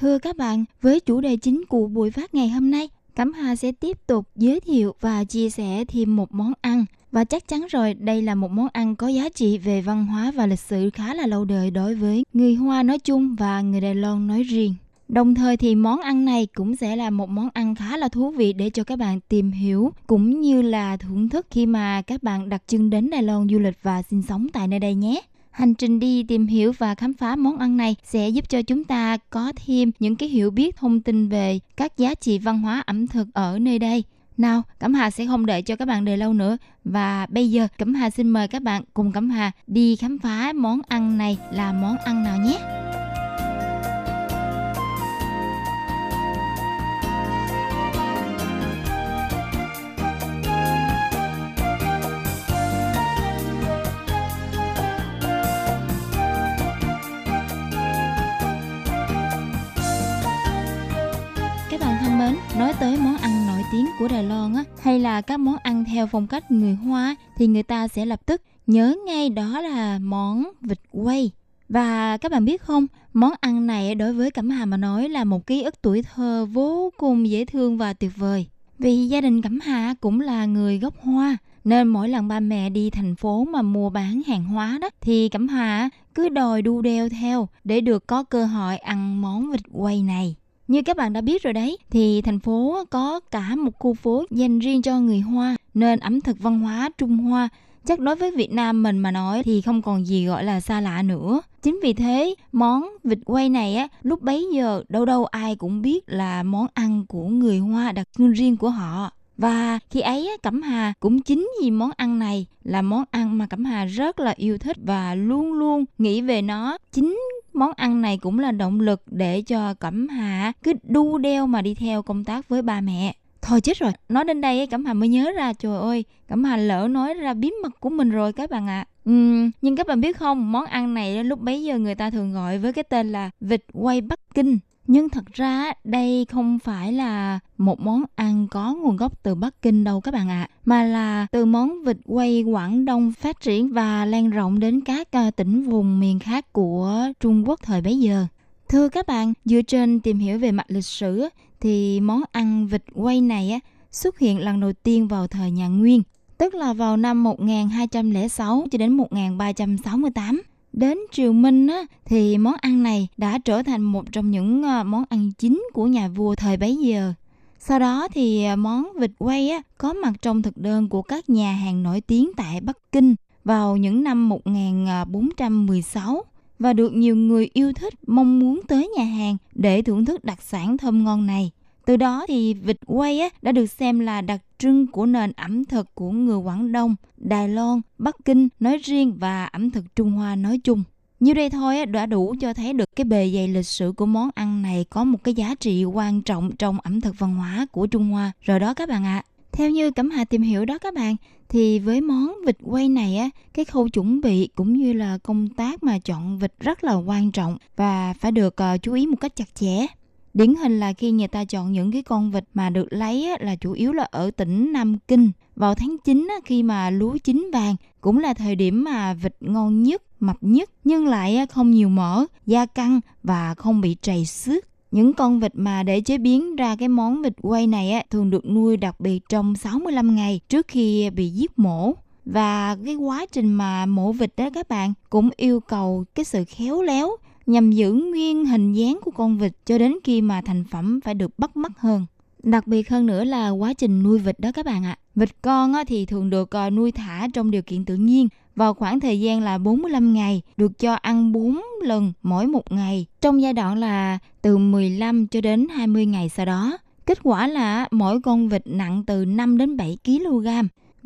Thưa các bạn, với chủ đề chính của buổi phát ngày hôm nay, Cẩm Hà sẽ tiếp tục giới thiệu và chia sẻ thêm một món ăn. Và chắc chắn rồi, đây là một món ăn có giá trị về văn hóa và lịch sử khá là lâu đời đối với người Hoa nói chung và người Đài Loan nói riêng. Đồng thời thì món ăn này cũng sẽ là một món ăn khá là thú vị để cho các bạn tìm hiểu cũng như là thưởng thức khi mà các bạn đặt chân đến Đài Loan du lịch và sinh sống tại nơi đây nhé. Hành trình đi tìm hiểu và khám phá món ăn này sẽ giúp cho chúng ta có thêm những cái hiểu biết thông tin về các giá trị văn hóa ẩm thực ở nơi đây. Nào, Cẩm Hà sẽ không đợi cho các bạn đợi lâu nữa và bây giờ Cẩm Hà xin mời các bạn cùng Cẩm Hà đi khám phá món ăn này là món ăn nào nhé. Của Đài Loan á, hay là các món ăn theo phong cách người Hoa thì người ta sẽ lập tức nhớ ngay đó là món vịt quay. Và các bạn biết không, món ăn này đối với Cẩm Hà mà nói là một ký ức tuổi thơ vô cùng dễ thương và tuyệt vời. Vì gia đình Cẩm Hà cũng là người gốc Hoa, nên mỗi lần ba mẹ đi thành phố mà mua bán hàng hóa đó thì Cẩm Hà cứ đòi đu đeo theo để được có cơ hội ăn món vịt quay này. Như các bạn đã biết rồi đấy, thì thành phố có cả một khu phố dành riêng cho người Hoa, nên ẩm thực văn hóa Trung Hoa chắc đối với Việt Nam mình mà nói thì không còn gì gọi là xa lạ nữa. Chính vì thế, món vịt quay này á, lúc bấy giờ đâu đâu ai cũng biết là món ăn của người Hoa đặc trưng riêng của họ. Và khi ấy Cẩm Hà cũng chính vì món ăn này là món ăn mà Cẩm Hà rất là yêu thích và luôn luôn nghĩ về nó. Chính món ăn này cũng là động lực để cho Cẩm Hà cứ đu đeo mà đi theo công tác với ba mẹ. Thôi chết rồi, nói đến đây Cẩm Hà mới nhớ ra trời ơi, Cẩm Hà lỡ nói ra bí mật của mình rồi các bạn ạ. À. Uhm, nhưng các bạn biết không, món ăn này lúc bấy giờ người ta thường gọi với cái tên là vịt quay Bắc Kinh. Nhưng thật ra đây không phải là một món ăn có nguồn gốc từ Bắc Kinh đâu các bạn ạ, à, mà là từ món vịt quay Quảng Đông phát triển và lan rộng đến các ờ, tỉnh vùng miền khác của Trung Quốc thời bấy giờ. Thưa các bạn, dựa trên tìm hiểu về mặt lịch sử thì món ăn vịt quay này xuất hiện lần đầu tiên vào thời nhà Nguyên, tức là vào năm 1206 cho đến 1368 đến triều Minh á, thì món ăn này đã trở thành một trong những ờ, món ăn chính của nhà vua thời bấy giờ. Sau đó thì ờ, món vịt quay á, có mặt trong thực đơn của các nhà hàng nổi tiếng tại Bắc Kinh vào những năm 1416 ờ, và được nhiều người yêu thích mong muốn tới nhà hàng để thưởng thức đặc sản thơm ngon này. Từ đó thì vịt quay á, đã được xem là đặc trưng của nền ẩm thực của người Quảng Đông, Đài Loan, Bắc Kinh nói riêng và ẩm thực Trung Hoa nói chung. Như đây thôi á, đã đủ cho thấy được cái bề dày lịch sử của món ăn này có một cái giá trị quan trọng trong ẩm thực văn hóa của Trung Hoa. Rồi đó các bạn ạ. À. Theo như Cẩm Hà tìm hiểu đó các bạn, thì với món vịt quay này á, cái khâu chuẩn bị cũng như là công tác mà chọn vịt rất là quan trọng và phải được uh, chú ý một cách chặt chẽ. Điển hình là khi người ta chọn những cái con vịt mà được lấy là chủ yếu là ở tỉnh Nam Kinh. Vào tháng 9 khi mà lúa chín vàng cũng là thời điểm mà vịt ngon nhất, mập nhất nhưng lại không nhiều mỡ, da căng và không bị trầy xước. Những con vịt mà để chế biến ra cái món vịt quay này á, thường được nuôi đặc biệt trong 65 ngày trước khi bị giết mổ. Và cái quá trình mà mổ vịt đó các bạn cũng yêu cầu cái sự khéo léo nhằm giữ nguyên hình dáng của con vịt cho đến khi mà thành phẩm phải được bắt mắt hơn. Đặc biệt hơn nữa là quá trình nuôi vịt đó các bạn ạ. À. Vịt con thì thường được ờ, nuôi thả trong điều kiện tự nhiên vào khoảng thời gian là 45 ngày, được cho ăn 4 lần mỗi một ngày, trong giai đoạn là từ 15 cho đến 20 ngày sau đó. Kết quả là mỗi con vịt nặng từ 5 đến 7 kg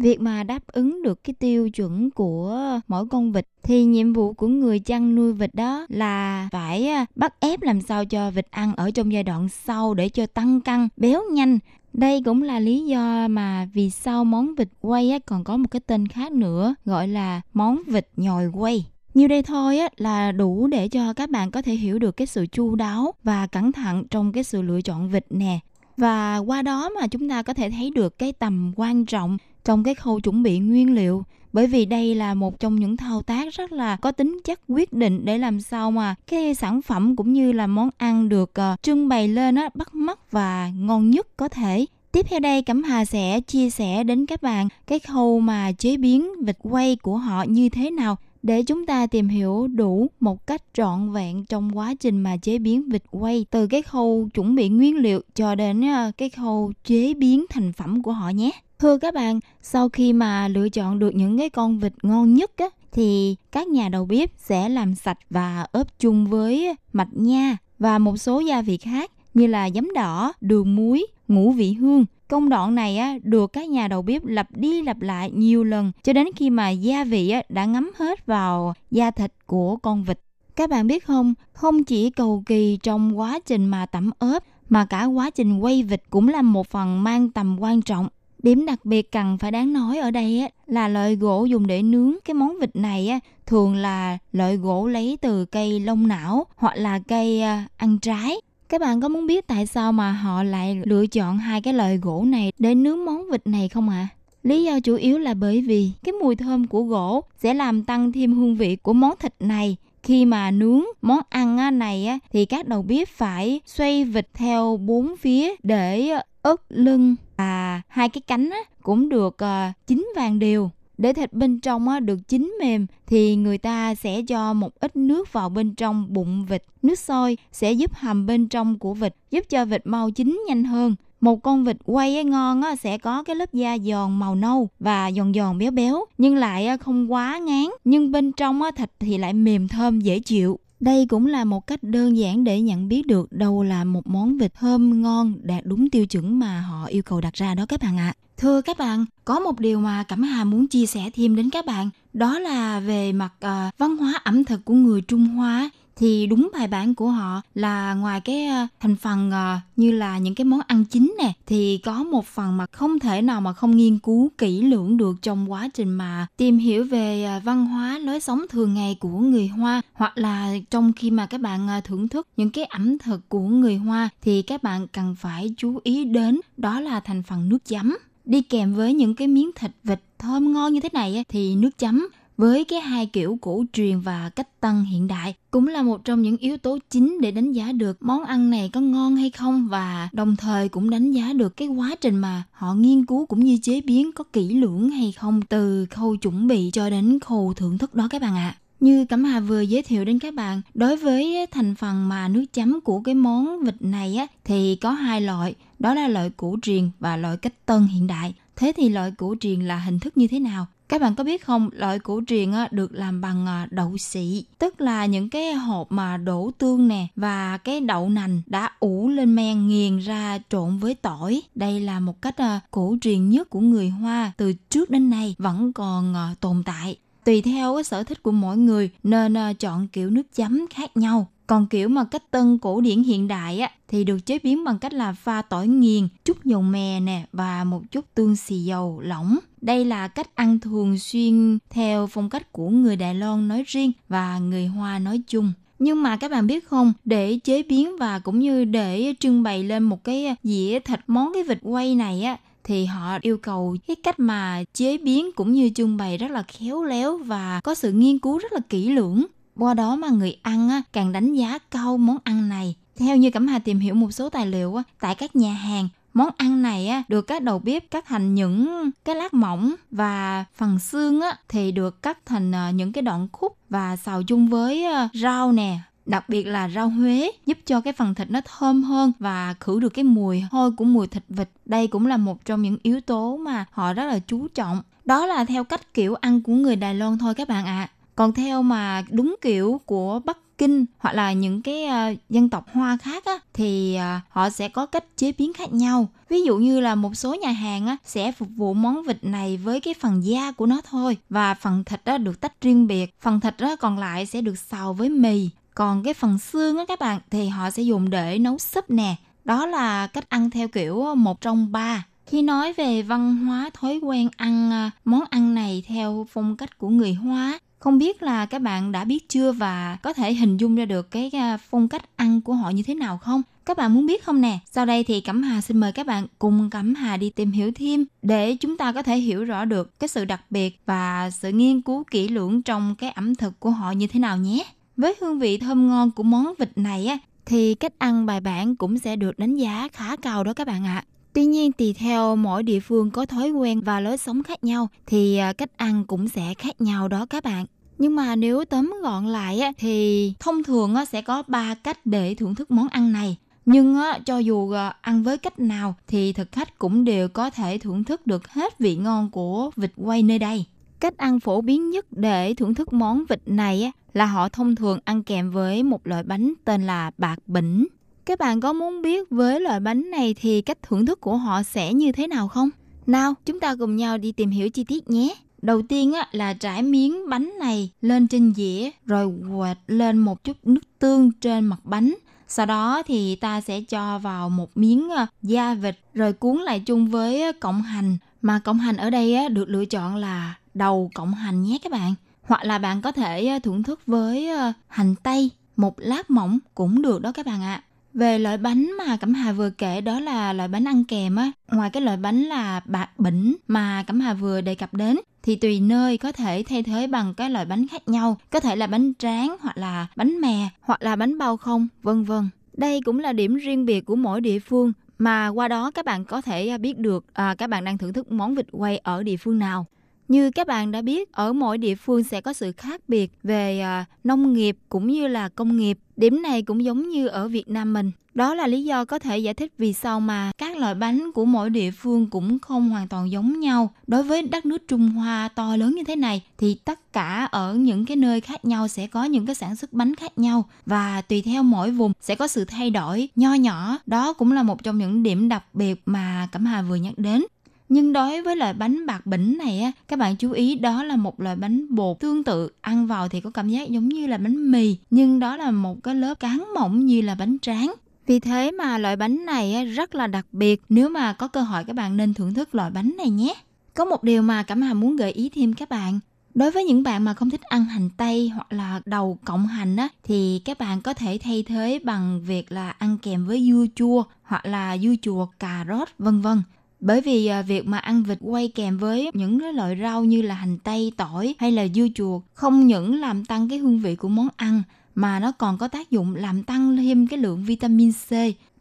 việc mà đáp ứng được cái tiêu chuẩn của mỗi con vịt thì nhiệm vụ của người chăn nuôi vịt đó là phải à, bắt ép làm sao cho vịt ăn ở trong giai đoạn sau để cho tăng cân béo nhanh. Đây cũng là lý do mà vì sao món vịt quay còn có một cái tên khác nữa gọi là món vịt nhồi quay. Như đây thôi á, là đủ để cho các bạn có thể hiểu được cái sự chu đáo và cẩn thận trong cái sự lựa chọn vịt nè. Và qua đó mà chúng ta có thể thấy được cái tầm quan trọng trong cái khâu chuẩn bị nguyên liệu. Bởi vì đây là một trong những thao tác rất là có tính chất quyết định để làm sao mà cái sản phẩm cũng như là món ăn được uh, trưng bày lên á bắt mắt và ngon nhất có thể. Tiếp theo đây Cẩm Hà sẽ chia sẻ đến các bạn cái khâu mà chế biến vịt quay của họ như thế nào để chúng ta tìm hiểu đủ một cách trọn vẹn trong quá trình mà chế biến vịt quay. Từ cái khâu chuẩn bị nguyên liệu cho đến ờ, cái khâu chế biến thành phẩm của họ nhé. Thưa các bạn, sau khi mà lựa chọn được những cái con vịt ngon nhất á, thì các nhà đầu bếp sẽ làm sạch và ướp chung với mạch nha và một số gia vị khác như là giấm đỏ, đường muối, ngũ vị hương. Công đoạn này á, được các nhà đầu bếp lặp đi lặp lại nhiều lần cho đến khi mà gia vị á, đã ngấm hết vào da thịt của con vịt. Các bạn biết không, không chỉ cầu kỳ trong quá trình mà tẩm ướp mà cả quá trình quay vịt cũng là một phần mang tầm quan trọng Điểm đặc biệt cần phải đáng nói ở đây á, là loại gỗ dùng để nướng cái món vịt này á, thường là loại gỗ lấy từ cây lông não hoặc là cây à, ăn trái. Các bạn có muốn biết tại sao mà họ lại lựa chọn hai cái loại gỗ này để nướng món vịt này không ạ? À? Lý do chủ yếu là bởi vì cái mùi thơm của gỗ sẽ làm tăng thêm hương vị của món thịt này khi mà nướng món ăn này á, thì các đầu bếp phải xoay vịt theo bốn phía để ớt lưng và hai cái cánh á, cũng được à, chín vàng đều để thịt bên trong á, được chín mềm thì người ta sẽ cho một ít nước vào bên trong bụng vịt. Nước sôi sẽ giúp hầm bên trong của vịt, giúp cho vịt mau chín nhanh hơn. Một con vịt quay ấy ngon á, sẽ có cái lớp da giòn màu nâu và giòn giòn béo béo nhưng lại không quá ngán nhưng bên trong á, thịt thì lại mềm thơm dễ chịu. Đây cũng là một cách đơn giản để nhận biết được đâu là một món vịt thơm ngon đạt đúng tiêu chuẩn mà họ yêu cầu đặt ra đó các bạn ạ. À. Thưa các bạn, có một điều mà Cẩm Hà muốn chia sẻ thêm đến các bạn, đó là về mặt uh, văn hóa ẩm thực của người Trung Hoa thì đúng bài bản của họ là ngoài cái ờ, thành phần ờ, như là những cái món ăn chính nè, thì có một phần mà không thể nào mà không nghiên cứu kỹ lưỡng được trong quá trình mà tìm hiểu về ờ, văn hóa, lối sống thường ngày của người Hoa, hoặc là trong khi mà các bạn thưởng thức những cái ẩm thực của người Hoa, thì các bạn cần phải chú ý đến đó là thành phần nước chấm. Đi kèm với những cái miếng thịt vịt thơm ngon như thế này thì nước chấm với cái hai kiểu cổ truyền và cách tân hiện đại cũng là một trong những yếu tố chính để đánh giá được món ăn này có ngon hay không và đồng thời cũng đánh giá được cái quá trình mà họ nghiên cứu cũng như chế biến có kỹ lưỡng hay không từ khâu chuẩn bị cho đến khâu thưởng thức đó các bạn ạ. À. Như Cẩm Hà vừa giới thiệu đến các bạn, đối với thành phần mà nước chấm của cái món vịt này á, thì có hai loại, đó là loại cổ truyền và loại cách tân hiện đại. Thế thì loại cổ truyền là hình thức như thế nào? Các bạn có biết không, loại cổ truyền á, được làm bằng à, đậu xị, tức là những cái hộp mà đổ tương nè và cái đậu nành đã ủ lên men nghiền ra trộn với tỏi. Đây là một cách à, cổ truyền nhất của người Hoa từ trước đến nay vẫn còn à, tồn tại tùy theo sở thích của mỗi người nên chọn kiểu nước chấm khác nhau còn kiểu mà cách tân cổ điển hiện đại á thì được chế biến bằng cách là pha tỏi nghiền, chút dầu mè nè và một chút tương xì dầu lỏng. Đây là cách ăn thường xuyên theo phong cách của người Đài Loan nói riêng và người Hoa nói chung. Nhưng mà các bạn biết không, để chế biến và cũng như để trưng bày lên một cái dĩa thịt món cái vịt quay này á thì họ yêu cầu cái cách mà chế biến cũng như trưng bày rất là khéo léo và có sự nghiên cứu rất là kỹ lưỡng qua đó mà người ăn á, càng đánh giá cao món ăn này. Theo như Cẩm Hà tìm hiểu một số tài liệu á, tại các nhà hàng, món ăn này á, được các đầu bếp cắt thành những cái lát mỏng và phần xương á, thì được cắt thành ờ, những cái đoạn khúc và xào chung với ờ, rau nè đặc biệt là rau Huế giúp cho cái phần thịt nó thơm hơn và khử được cái mùi hôi của mùi thịt vịt. Đây cũng là một trong những yếu tố mà họ rất là chú trọng. Đó là theo cách kiểu ăn của người Đài Loan thôi các bạn ạ. À. Còn theo mà đúng kiểu của Bắc Kinh hoặc là những cái uh, dân tộc Hoa khác á, thì uh, họ sẽ có cách chế biến khác nhau. Ví dụ như là một số nhà hàng á, sẽ phục vụ món vịt này với cái phần da của nó thôi và phần thịt đó được tách riêng biệt. Phần thịt đó còn lại sẽ được xào với mì. Còn cái phần xương á các bạn thì họ sẽ dùng để nấu súp nè. Đó là cách ăn theo kiểu ờ, một trong ba khi nói về văn hóa thói quen ăn món ăn này theo phong cách của người Hoa, không biết là các bạn đã biết chưa và có thể hình dung ra được cái à, phong cách ăn của họ như thế nào không? Các bạn muốn biết không nè? Sau đây thì Cẩm Hà xin mời các bạn cùng Cẩm Hà đi tìm hiểu thêm để chúng ta có thể hiểu rõ được cái sự đặc biệt và sự nghiên cứu kỹ lưỡng trong cái ẩm thực của họ như thế nào nhé. Với hương vị thơm ngon của món vịt này á, thì cách ăn bài bản cũng sẽ được đánh giá khá cao đó các bạn ạ. À. Tuy nhiên tùy theo mỗi địa phương có thói quen và lối sống khác nhau thì à, cách ăn cũng sẽ khác nhau đó các bạn. Nhưng mà nếu tóm gọn lại thì thông thường sẽ có 3 cách để thưởng thức món ăn này. Nhưng cho dù à, ăn với cách nào thì thực khách cũng đều có thể thưởng thức được hết vị ngon của vịt quay nơi đây. Cách ăn phổ biến nhất để thưởng thức món vịt này là họ thông thường ăn kèm với một loại bánh tên là bạc bỉnh. Các bạn có muốn biết với loại bánh này thì cách thưởng thức của họ sẽ như thế nào không? Nào, chúng ta cùng nhau đi tìm hiểu chi tiết nhé. Đầu tiên á, là trải miếng bánh này lên trên dĩa rồi quệt lên một chút nước tương trên mặt bánh. Sau đó thì ta sẽ cho vào một miếng à, da vịt rồi cuốn lại chung với à, cọng hành. Mà cọng hành ở đây á được lựa chọn là đầu cọng hành nhé các bạn. Hoặc là bạn có thể à, thưởng thức với hành tây, một lát mỏng cũng được đó các bạn ạ. À. Về loại bánh mà Cẩm Hà vừa kể đó là loại bánh ăn kèm á, ngoài cái loại bánh là bạc bỉnh mà Cẩm Hà vừa đề cập đến thì tùy nơi có thể thay thế bằng các loại bánh khác nhau, có thể là bánh tráng hoặc là bánh mè hoặc là bánh bao không, vân vân. Đây cũng là điểm riêng biệt của mỗi địa phương mà qua đó các bạn có thể à, biết được à, các bạn đang thưởng thức món vịt quay ở địa phương nào. Như các bạn đã biết, ở mỗi địa phương sẽ có sự khác biệt về à, nông nghiệp cũng như là công nghiệp. Điểm này cũng giống như ở Việt Nam mình. Đó là lý do có thể giải thích vì sao mà các loại bánh của mỗi địa phương cũng không hoàn toàn giống nhau. Đối với đất nước Trung Hoa to lớn như thế này thì tất cả ở những cái nơi khác nhau sẽ có những cái sản xuất bánh khác nhau và tùy theo mỗi vùng sẽ có sự thay đổi nho nhỏ. Đó cũng là một trong những điểm đặc biệt mà Cẩm Hà vừa nhắc đến. Nhưng đối với loại bánh bạc bỉnh này á, các bạn chú ý đó là một loại bánh bột tương tự, ăn vào thì có cảm giác giống như là bánh mì, nhưng đó là một cái lớp cán mỏng như là bánh tráng. Vì thế mà loại bánh này rất là đặc biệt, nếu mà có cơ hội các bạn nên thưởng thức loại bánh này nhé. Có một điều mà Cẩm Hà muốn gợi ý thêm các bạn. Đối với những bạn mà không thích ăn hành tây hoặc là đầu cộng hành á thì các bạn có thể thay thế bằng việc là ăn kèm với dưa chua hoặc là dưa chuột cà rốt vân vân. Bởi vì à, việc mà ăn vịt quay kèm với những cái loại rau như là hành tây, tỏi hay là dưa chuột không những làm tăng cái hương vị của món ăn mà nó còn có tác dụng làm tăng thêm cái lượng vitamin C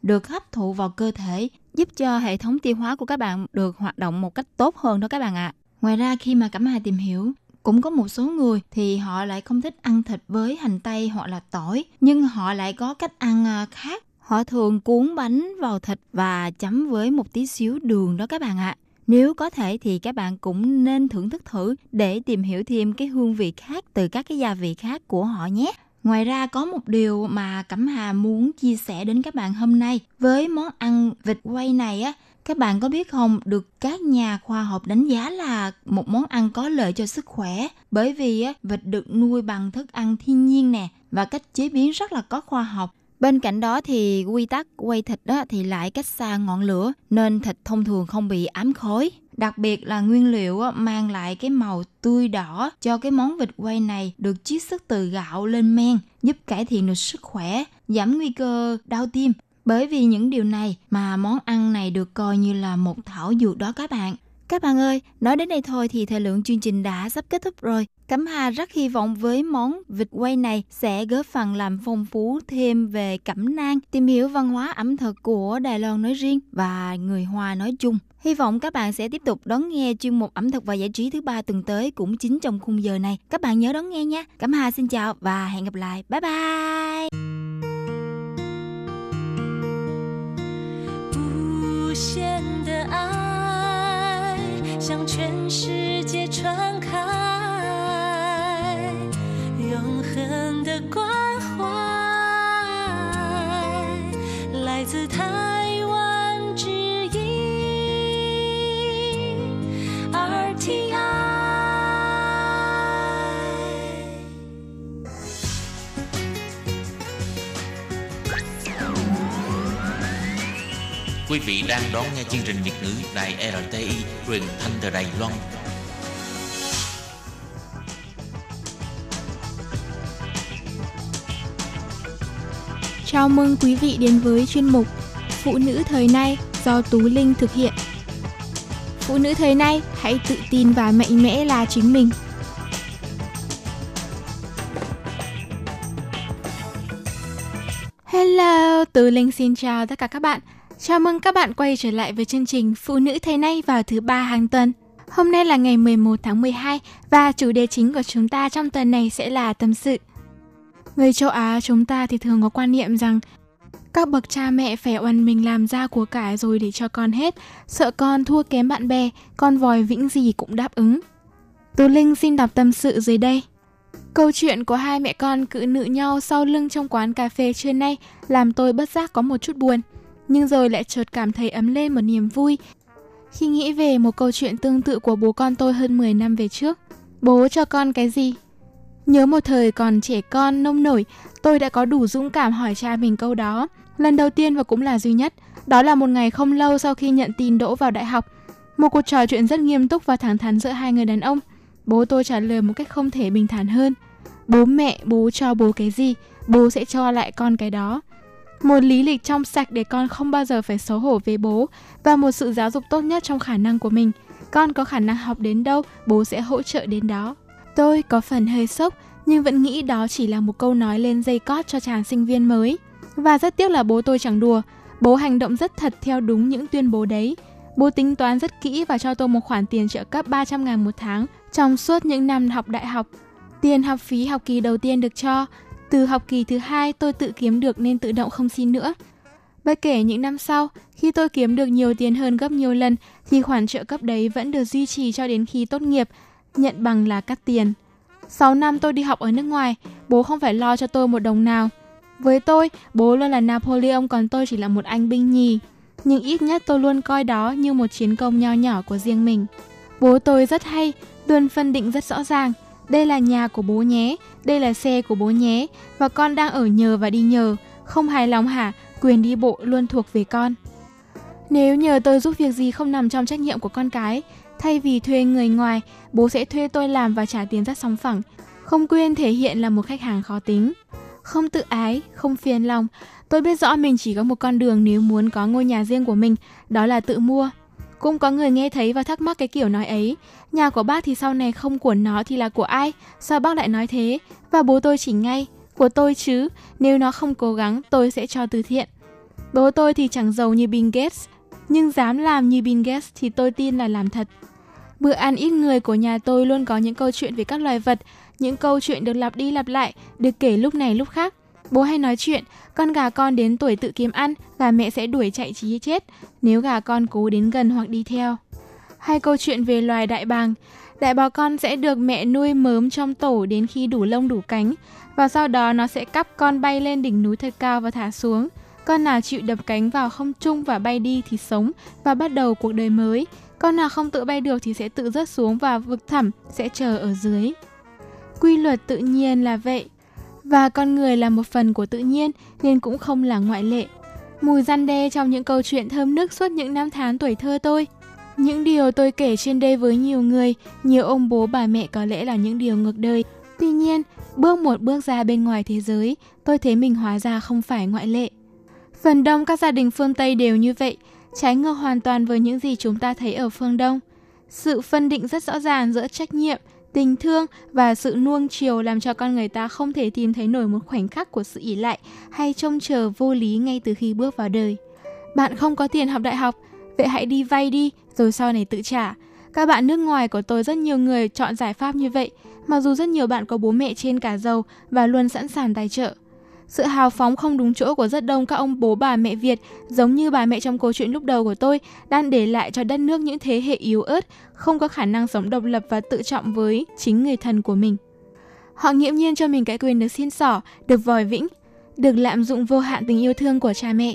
được hấp thụ vào cơ thể, giúp cho hệ thống tiêu hóa của các bạn được hoạt động một cách tốt hơn đó các bạn ạ. À. Ngoài ra khi mà Cẩm Hà tìm hiểu, cũng có một số người thì họ lại không thích ăn thịt với hành tây hoặc là tỏi, nhưng họ lại có cách ăn à, khác Họ thường cuốn bánh vào thịt và chấm với một tí xíu đường đó các bạn ạ. Nếu có thể thì các bạn cũng nên thưởng thức thử để tìm hiểu thêm cái hương vị khác từ các cái gia vị khác của họ nhé. Ngoài ra có một điều mà Cẩm Hà muốn chia sẻ đến các bạn hôm nay với món ăn vịt quay này á, các bạn có biết không, được các nhà khoa học đánh giá là một món ăn có lợi cho sức khỏe bởi vì á, vịt được nuôi bằng thức ăn thiên nhiên nè và cách chế biến rất là có khoa học Bên cạnh đó thì quy tắc quay thịt đó thì lại cách xa ngọn lửa nên thịt thông thường không bị ám khói. Đặc biệt là nguyên liệu mang lại cái màu tươi đỏ cho cái món vịt quay này được chiết xuất từ gạo lên men, giúp cải thiện được sức khỏe, giảm nguy cơ đau tim. Bởi vì những điều này mà món ăn này được coi như là một thảo dược đó các bạn. Các bạn ơi, nói đến đây thôi thì thời lượng chương trình đã sắp kết thúc rồi. Cẩm Hà rất hy vọng với món vịt quay này sẽ góp phần làm phong phú thêm về cẩm nang, tìm hiểu văn hóa ẩm thực của Đài Loan nói riêng và người Hoa nói chung. Hy vọng các bạn sẽ tiếp tục đón nghe chuyên mục ẩm thực và giải trí thứ ba tuần tới cũng chính trong khung giờ này. Các bạn nhớ đón nghe nha. Cẩm Hà xin chào và hẹn gặp lại. Bye bye. 让全世界传开，永恒的关怀，来自他。Quý vị đang đón nghe chương trình Việt ngữ Đài RTI truyền thanh từ Đài Loan. Chào mừng quý vị đến với chuyên mục Phụ nữ thời nay do Tú Linh thực hiện. Phụ nữ thời nay hãy tự tin và mạnh mẽ là chính mình. Hello, Tú Linh xin chào tất cả các bạn. Chào mừng các bạn quay trở lại với chương trình Phụ nữ Thế nay vào thứ ba hàng tuần. Hôm nay là ngày 11 tháng 12 và chủ đề chính của chúng ta trong tuần này sẽ là tâm sự. Người châu Á chúng ta thì thường có quan niệm rằng các bậc cha mẹ phải oằn mình làm ra của cải rồi để cho con hết, sợ con thua kém bạn bè, con vòi vĩnh gì cũng đáp ứng. Tú Linh xin đọc tâm sự dưới đây. Câu chuyện của hai mẹ con cự nữ nhau sau lưng trong quán cà phê trưa nay làm tôi bất giác có một chút buồn, nhưng rồi lại chợt cảm thấy ấm lên một niềm vui khi nghĩ về một câu chuyện tương tự của bố con tôi hơn 10 năm về trước. Bố cho con cái gì? Nhớ một thời còn trẻ con nông nổi, tôi đã có đủ dũng cảm hỏi cha mình câu đó. Lần đầu tiên và cũng là duy nhất, đó là một ngày không lâu sau khi nhận tin đỗ vào đại học. Một cuộc trò chuyện rất nghiêm túc và thẳng thắn giữa hai người đàn ông. Bố tôi trả lời một cách không thể bình thản hơn. Bố mẹ, bố cho bố cái gì, bố sẽ cho lại con cái đó. Một lý lịch trong sạch để con không bao giờ phải xấu hổ về bố và một sự giáo dục tốt nhất trong khả năng của mình. Con có khả năng học đến đâu, bố sẽ hỗ trợ đến đó. Tôi có phần hơi sốc nhưng vẫn nghĩ đó chỉ là một câu nói lên dây cót cho chàng sinh viên mới. Và rất tiếc là bố tôi chẳng đùa, bố hành động rất thật theo đúng những tuyên bố đấy. Bố tính toán rất kỹ và cho tôi một khoản tiền trợ cấp 300 ngàn một tháng trong suốt những năm học đại học. Tiền học phí học kỳ đầu tiên được cho, từ học kỳ thứ hai tôi tự kiếm được nên tự động không xin nữa. Bất kể những năm sau, khi tôi kiếm được nhiều tiền hơn gấp nhiều lần thì khoản trợ cấp đấy vẫn được duy trì cho đến khi tốt nghiệp, nhận bằng là cắt tiền. 6 năm tôi đi học ở nước ngoài, bố không phải lo cho tôi một đồng nào. Với tôi, bố luôn là Napoleon còn tôi chỉ là một anh binh nhì. Nhưng ít nhất tôi luôn coi đó như một chiến công nho nhỏ của riêng mình. Bố tôi rất hay, luôn phân định rất rõ ràng. Đây là nhà của bố nhé, đây là xe của bố nhé, và con đang ở nhờ và đi nhờ. Không hài lòng hả, quyền đi bộ luôn thuộc về con. Nếu nhờ tôi giúp việc gì không nằm trong trách nhiệm của con cái, thay vì thuê người ngoài, bố sẽ thuê tôi làm và trả tiền rất sóng phẳng. Không quên thể hiện là một khách hàng khó tính. Không tự ái, không phiền lòng. Tôi biết rõ mình chỉ có một con đường nếu muốn có ngôi nhà riêng của mình, đó là tự mua. Cũng có người nghe thấy và thắc mắc cái kiểu nói ấy. Nhà của bác thì sau này không của nó thì là của ai? Sao bác lại nói thế? Và bố tôi chỉ ngay, của tôi chứ, nếu nó không cố gắng tôi sẽ cho từ thiện. Bố tôi thì chẳng giàu như Bill Gates, nhưng dám làm như Bill Gates thì tôi tin là làm thật. Bữa ăn ít người của nhà tôi luôn có những câu chuyện về các loài vật, những câu chuyện được lặp đi lặp lại, được kể lúc này lúc khác. Bố hay nói chuyện, con gà con đến tuổi tự kiếm ăn, gà mẹ sẽ đuổi chạy chí chết nếu gà con cố đến gần hoặc đi theo. Hay câu chuyện về loài đại bàng, đại bò con sẽ được mẹ nuôi mớm trong tổ đến khi đủ lông đủ cánh, và sau đó nó sẽ cắp con bay lên đỉnh núi thật cao và thả xuống. Con nào chịu đập cánh vào không trung và bay đi thì sống và bắt đầu cuộc đời mới. Con nào không tự bay được thì sẽ tự rớt xuống và vực thẳm sẽ chờ ở dưới. Quy luật tự nhiên là vậy. Và con người là một phần của tự nhiên nên cũng không là ngoại lệ. Mùi răn đe trong những câu chuyện thơm nức suốt những năm tháng tuổi thơ tôi. Những điều tôi kể trên đây với nhiều người, nhiều ông bố bà mẹ có lẽ là những điều ngược đời. Tuy nhiên, bước một bước ra bên ngoài thế giới, tôi thấy mình hóa ra không phải ngoại lệ. Phần đông các gia đình phương Tây đều như vậy, trái ngược hoàn toàn với những gì chúng ta thấy ở phương Đông. Sự phân định rất rõ ràng giữa trách nhiệm, tình thương và sự nuông chiều làm cho con người ta không thể tìm thấy nổi một khoảnh khắc của sự ỷ lại hay trông chờ vô lý ngay từ khi bước vào đời. Bạn không có tiền học đại học, vậy hãy đi vay đi, rồi sau này tự trả. Các bạn nước ngoài của tôi rất nhiều người chọn giải pháp như vậy, mặc dù rất nhiều bạn có bố mẹ trên cả giàu và luôn sẵn sàng tài trợ. Sự hào phóng không đúng chỗ của rất đông các ông bố bà mẹ Việt, giống như bà mẹ trong câu chuyện lúc đầu của tôi, đang để lại cho đất nước những thế hệ yếu ớt, không có khả năng sống độc lập và tự trọng với chính người thân của mình. Họ nghiễm nhiên cho mình cái quyền được xin xỏ, được vòi vĩnh, được lạm dụng vô hạn tình yêu thương của cha mẹ.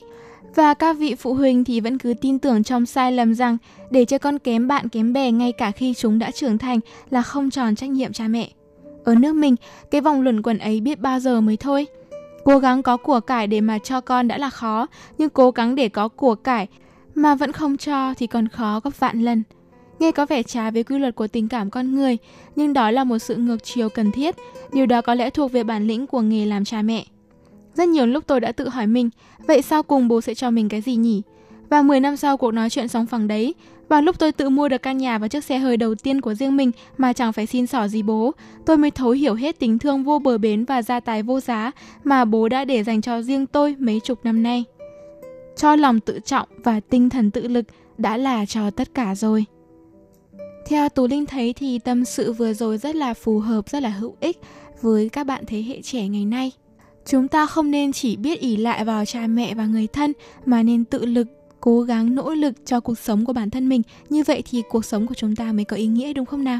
Và các vị phụ huynh thì vẫn cứ tin tưởng trong sai lầm rằng để cho con kém bạn kém bè ngay cả khi chúng đã trưởng thành là không tròn trách nhiệm cha mẹ. Ở nước mình, cái vòng luẩn quẩn ấy biết bao giờ mới thôi. Cố gắng có của cải để mà cho con đã là khó, nhưng cố gắng để có của cải mà vẫn không cho thì còn khó gấp vạn lần. Nghe có vẻ trái với quy luật của tình cảm con người, nhưng đó là một sự ngược chiều cần thiết. Điều đó có lẽ thuộc về bản lĩnh của nghề làm cha mẹ. Rất nhiều lúc tôi đã tự hỏi mình, vậy sau cùng bố sẽ cho mình cái gì nhỉ? Và 10 năm sau cuộc nói chuyện sóng phẳng đấy, vào lúc tôi tự mua được căn nhà và chiếc xe hơi đầu tiên của riêng mình mà chẳng phải xin xỏ gì bố, tôi mới thấu hiểu hết tình thương vô bờ bến và gia tài vô giá mà bố đã để dành cho riêng tôi mấy chục năm nay. Cho lòng tự trọng và tinh thần tự lực đã là cho tất cả rồi. Theo Tú Linh thấy thì tâm sự vừa rồi rất là phù hợp, rất là hữu ích với các bạn thế hệ trẻ ngày nay. Chúng ta không nên chỉ biết ỉ lại vào cha mẹ và người thân mà nên tự lực, cố gắng nỗ lực cho cuộc sống của bản thân mình. Như vậy thì cuộc sống của chúng ta mới có ý nghĩa đúng không nào?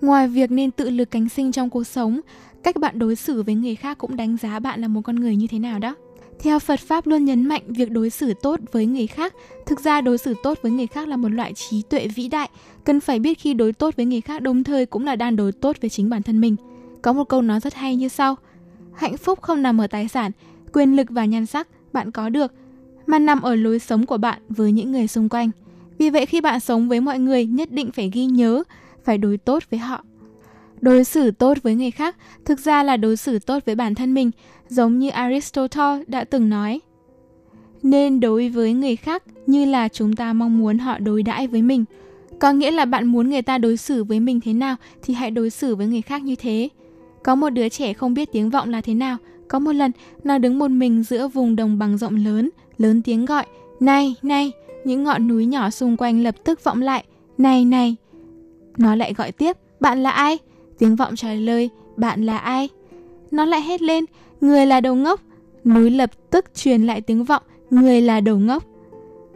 Ngoài việc nên tự lực cánh sinh trong cuộc sống, cách bạn đối xử với người khác cũng đánh giá bạn là một con người như thế nào đó. Theo Phật Pháp luôn nhấn mạnh việc đối xử tốt với người khác. Thực ra đối xử tốt với người khác là một loại trí tuệ vĩ đại, cần phải biết khi đối tốt với người khác đồng thời cũng là đang đối tốt với chính bản thân mình. Có một câu nói rất hay như sau: Hạnh phúc không nằm ở tài sản, quyền lực và nhan sắc bạn có được, mà nằm ở lối sống của bạn với những người xung quanh. Vì vậy khi bạn sống với mọi người nhất định phải ghi nhớ, phải đối tốt với họ. Đối xử tốt với người khác thực ra là đối xử tốt với bản thân mình, giống như Aristotle đã từng nói. Nên đối với người khác như là chúng ta mong muốn họ đối đãi với mình. Có nghĩa là bạn muốn người ta đối xử với mình thế nào thì hãy đối xử với người khác như thế. Có một đứa trẻ không biết tiếng vọng là thế nào. Có một lần, nó đứng một mình giữa vùng đồng bằng rộng lớn, lớn tiếng gọi, này, này, những ngọn núi nhỏ xung quanh lập tức vọng lại, này, này. Nó lại gọi tiếp, bạn là ai? Tiếng vọng trả lời, bạn là ai? Nó lại hét lên, người là đầu ngốc. Núi lập tức truyền lại tiếng vọng, người là đầu ngốc.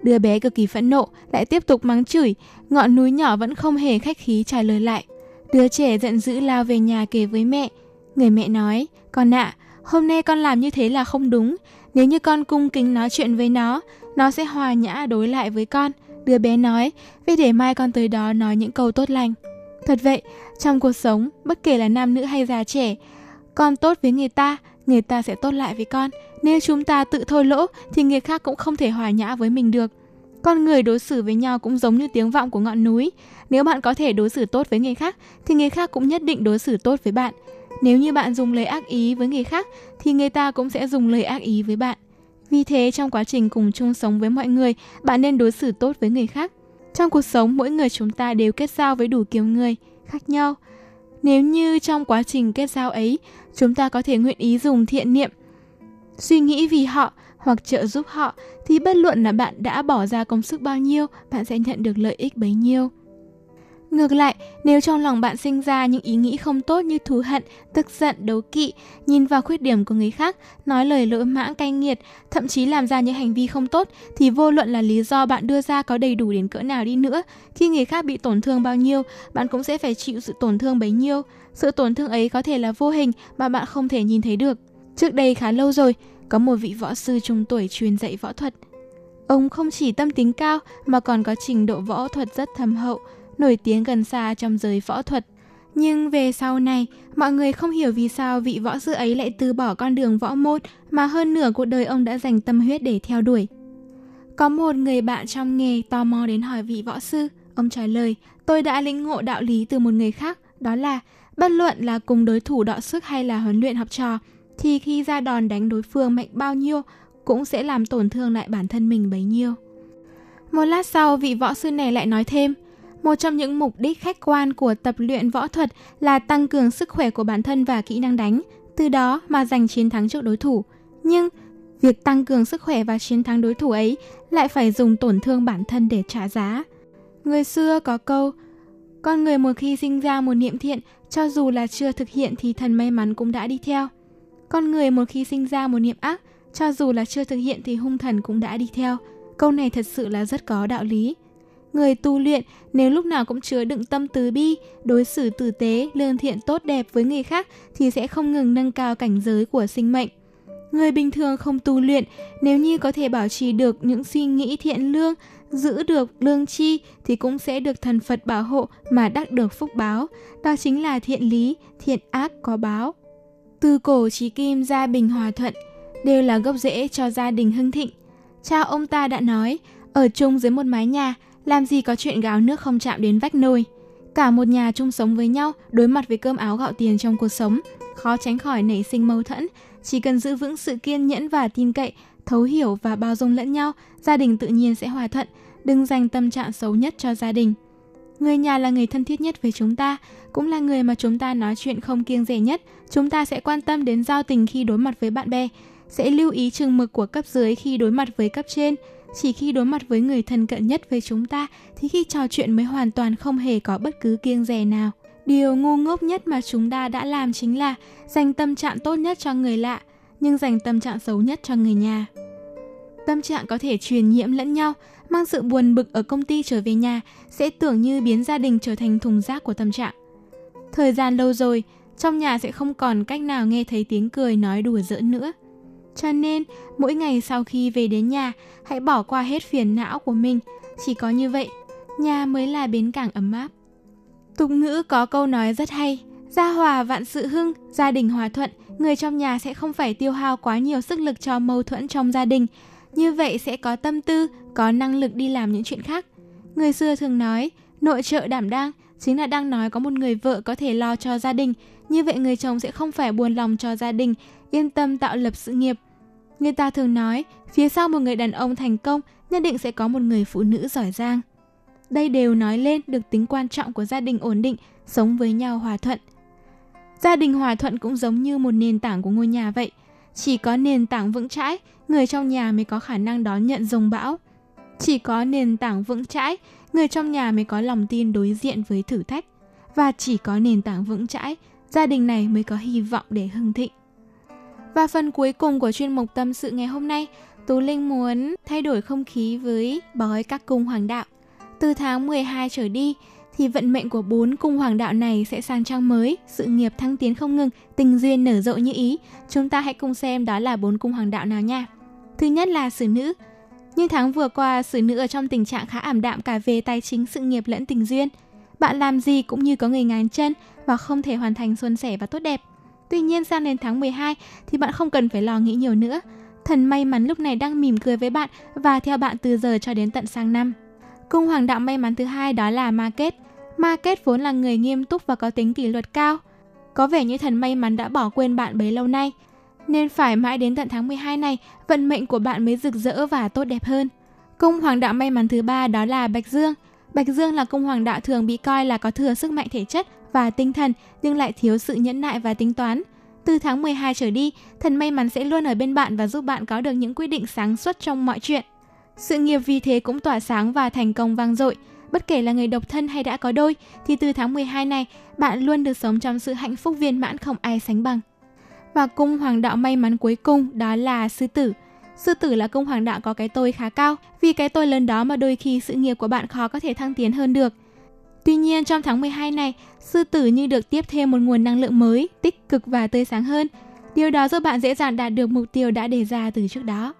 Đứa bé cực kỳ phẫn nộ, lại tiếp tục mắng chửi, ngọn núi nhỏ vẫn không hề khách khí trả lời lại. Đứa trẻ giận dữ lao về nhà kể với mẹ. Người mẹ nói, con ạ, à, hôm nay con làm như thế là không đúng. Nếu như con cung kính nói chuyện với nó, nó sẽ hòa nhã đối lại với con. Đứa bé nói, vì để mai con tới đó nói những câu tốt lành. Thật vậy, trong cuộc sống, bất kể là nam nữ hay già trẻ, con tốt với người ta, người ta sẽ tốt lại với con. Nếu chúng ta tự thôi lỗ thì người khác cũng không thể hòa nhã với mình được. Con người đối xử với nhau cũng giống như tiếng vọng của ngọn núi. Nếu bạn có thể đối xử tốt với người khác thì người khác cũng nhất định đối xử tốt với bạn. Nếu như bạn dùng lời ác ý với người khác thì người ta cũng sẽ dùng lời ác ý với bạn. Vì thế trong quá trình cùng chung sống với mọi người, bạn nên đối xử tốt với người khác. Trong cuộc sống, mỗi người chúng ta đều kết giao với đủ kiểu người khác nhau. Nếu như trong quá trình kết giao ấy, chúng ta có thể nguyện ý dùng thiện niệm, suy nghĩ vì họ hoặc trợ giúp họ thì bất luận là bạn đã bỏ ra công sức bao nhiêu, bạn sẽ nhận được lợi ích bấy nhiêu. Ngược lại, nếu trong lòng bạn sinh ra những ý nghĩ không tốt như thù hận, tức giận, đấu kỵ, nhìn vào khuyết điểm của người khác, nói lời lỗi mãng cay nghiệt, thậm chí làm ra những hành vi không tốt, thì vô luận là lý do bạn đưa ra có đầy đủ đến cỡ nào đi nữa, khi người khác bị tổn thương bao nhiêu, bạn cũng sẽ phải chịu sự tổn thương bấy nhiêu. Sự tổn thương ấy có thể là vô hình mà bạn không thể nhìn thấy được. Trước đây khá lâu rồi, có một vị võ sư trung tuổi truyền dạy võ thuật. Ông không chỉ tâm tính cao mà còn có trình độ võ thuật rất thâm hậu, nổi tiếng gần xa trong giới võ thuật. Nhưng về sau này, mọi người không hiểu vì sao vị võ sư ấy lại từ bỏ con đường võ môn mà hơn nửa cuộc đời ông đã dành tâm huyết để theo đuổi. Có một người bạn trong nghề tò mò đến hỏi vị võ sư. Ông trả lời, tôi đã lĩnh ngộ đạo lý từ một người khác, đó là bất luận là cùng đối thủ đọ sức hay là huấn luyện học trò, thì khi ra đòn đánh đối phương mạnh bao nhiêu cũng sẽ làm tổn thương lại bản thân mình bấy nhiêu. Một lát sau, vị võ sư này lại nói thêm, một trong những mục đích khách quan của tập luyện võ thuật là tăng cường sức khỏe của bản thân và kỹ năng đánh, từ đó mà giành chiến thắng trước đối thủ. Nhưng việc tăng cường sức khỏe và chiến thắng đối thủ ấy lại phải dùng tổn thương bản thân để trả giá. Người xưa có câu, con người một khi sinh ra một niệm thiện, cho dù là chưa thực hiện thì thần may mắn cũng đã đi theo. Con người một khi sinh ra một niệm ác, cho dù là chưa thực hiện thì hung thần cũng đã đi theo. Câu này thật sự là rất có đạo lý. Người tu luyện nếu lúc nào cũng chứa đựng tâm từ bi, đối xử tử tế, lương thiện tốt đẹp với người khác thì sẽ không ngừng nâng cao cảnh giới của sinh mệnh. Người bình thường không tu luyện, nếu như có thể bảo trì được những suy nghĩ thiện lương, giữ được lương chi thì cũng sẽ được thần Phật bảo hộ mà đắc được phúc báo. Đó chính là thiện lý, thiện ác có báo. Từ cổ trí kim gia bình hòa thuận đều là gốc rễ cho gia đình hưng thịnh. Cha ông ta đã nói, ở chung dưới một mái nhà, làm gì có chuyện gáo nước không chạm đến vách nồi. Cả một nhà chung sống với nhau, đối mặt với cơm áo gạo tiền trong cuộc sống, khó tránh khỏi nảy sinh mâu thuẫn. Chỉ cần giữ vững sự kiên nhẫn và tin cậy, thấu hiểu và bao dung lẫn nhau, gia đình tự nhiên sẽ hòa thuận. Đừng dành tâm trạng xấu nhất cho gia đình. Người nhà là người thân thiết nhất với chúng ta, cũng là người mà chúng ta nói chuyện không kiêng rẻ nhất. Chúng ta sẽ quan tâm đến giao tình khi đối mặt với bạn bè, sẽ lưu ý chừng mực của cấp dưới khi đối mặt với cấp trên. Chỉ khi đối mặt với người thân cận nhất với chúng ta thì khi trò chuyện mới hoàn toàn không hề có bất cứ kiêng dè nào. Điều ngu ngốc nhất mà chúng ta đã làm chính là dành tâm trạng tốt nhất cho người lạ, nhưng dành tâm trạng xấu nhất cho người nhà. Tâm trạng có thể truyền nhiễm lẫn nhau, mang sự buồn bực ở công ty trở về nhà sẽ tưởng như biến gia đình trở thành thùng rác của tâm trạng. Thời gian lâu rồi, trong nhà sẽ không còn cách nào nghe thấy tiếng cười nói đùa giỡn nữa. Cho nên, mỗi ngày sau khi về đến nhà, hãy bỏ qua hết phiền não của mình. Chỉ có như vậy, nhà mới là bến cảng ấm áp. Tục ngữ có câu nói rất hay, gia hòa vạn sự hưng, gia đình hòa thuận, người trong nhà sẽ không phải tiêu hao quá nhiều sức lực cho mâu thuẫn trong gia đình. Như vậy sẽ có tâm tư, có năng lực đi làm những chuyện khác. Người xưa thường nói, nội trợ đảm đang, chính là đang nói có một người vợ có thể lo cho gia đình. Như vậy người chồng sẽ không phải buồn lòng cho gia đình, yên tâm tạo lập sự nghiệp. Người ta thường nói, phía sau một người đàn ông thành công, nhất định sẽ có một người phụ nữ giỏi giang. Đây đều nói lên được tính quan trọng của gia đình ổn định, sống với nhau hòa thuận. Gia đình hòa thuận cũng giống như một nền tảng của ngôi nhà vậy. Chỉ có nền tảng vững chãi, người trong nhà mới có khả năng đón nhận dòng bão. Chỉ có nền tảng vững chãi, người trong nhà mới có lòng tin đối diện với thử thách. Và chỉ có nền tảng vững chãi, gia đình này mới có hy vọng để hưng thịnh. Và phần cuối cùng của chuyên mục tâm sự ngày hôm nay, Tú Linh muốn thay đổi không khí với bói các cung hoàng đạo. Từ tháng 12 trở đi, thì vận mệnh của bốn cung hoàng đạo này sẽ sang trang mới, sự nghiệp thăng tiến không ngừng, tình duyên nở rộ như ý. Chúng ta hãy cùng xem đó là bốn cung hoàng đạo nào nha. Thứ nhất là xử nữ. như tháng vừa qua, xử nữ ở trong tình trạng khá ảm đạm cả về tài chính, sự nghiệp lẫn tình duyên. Bạn làm gì cũng như có người ngán chân và không thể hoàn thành suôn sẻ và tốt đẹp. Tuy nhiên sang đến tháng 12 thì bạn không cần phải lo nghĩ nhiều nữa. Thần may mắn lúc này đang mỉm cười với bạn và theo bạn từ giờ cho đến tận sang năm. Cung hoàng đạo may mắn thứ hai đó là Market. Market vốn là người nghiêm túc và có tính kỷ luật cao. Có vẻ như thần may mắn đã bỏ quên bạn bấy lâu nay. Nên phải mãi đến tận tháng 12 này, vận mệnh của bạn mới rực rỡ và tốt đẹp hơn. Cung hoàng đạo may mắn thứ ba đó là Bạch Dương. Bạch Dương là cung hoàng đạo thường bị coi là có thừa sức mạnh thể chất và tinh thần nhưng lại thiếu sự nhẫn nại và tính toán. Từ tháng 12 trở đi, thần may mắn sẽ luôn ở bên bạn và giúp bạn có được những quyết định sáng suốt trong mọi chuyện. Sự nghiệp vì thế cũng tỏa sáng và thành công vang dội. Bất kể là người độc thân hay đã có đôi, thì từ tháng 12 này, bạn luôn được sống trong sự hạnh phúc viên mãn không ai sánh bằng. Và cung hoàng đạo may mắn cuối cùng đó là sư tử. Sư tử là cung hoàng đạo có cái tôi khá cao, vì cái tôi lớn đó mà đôi khi sự nghiệp của bạn khó có thể thăng tiến hơn được. Tuy nhiên trong tháng 12 này, sư tử như được tiếp thêm một nguồn năng lượng mới, tích cực và tươi sáng hơn. Điều đó giúp bạn dễ dàng đạt được mục tiêu đã đề ra từ trước đó.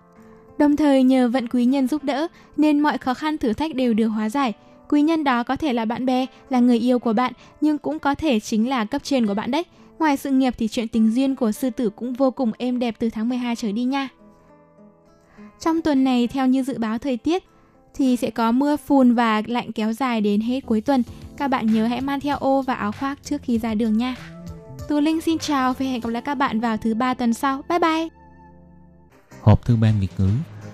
Đồng thời nhờ vận quý nhân giúp đỡ nên mọi khó khăn thử thách đều được hóa giải. Quý nhân đó có thể là bạn bè, là người yêu của bạn nhưng cũng có thể chính là cấp trên của bạn đấy. Ngoài sự nghiệp thì chuyện tình duyên của sư tử cũng vô cùng êm đẹp từ tháng 12 trở đi nha. Trong tuần này theo như dự báo thời tiết thì sẽ có mưa phùn và lạnh kéo dài đến hết cuối tuần. Các bạn nhớ hãy mang theo ô và áo khoác trước khi ra đường nha. Tú Linh xin chào và hẹn gặp lại các bạn vào thứ ba tuần sau. Bye bye! Hộp thư ban Việt ngữ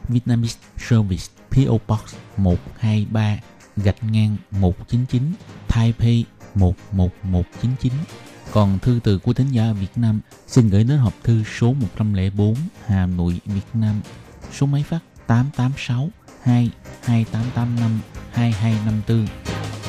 Vietnamese Service PO Box 123 gạch ngang 199 Taipei 11199 còn thư từ của thính giả Việt Nam xin gửi đến hộp thư số 104 Hà Nội, Việt Nam số máy phát 886 2 2885 2254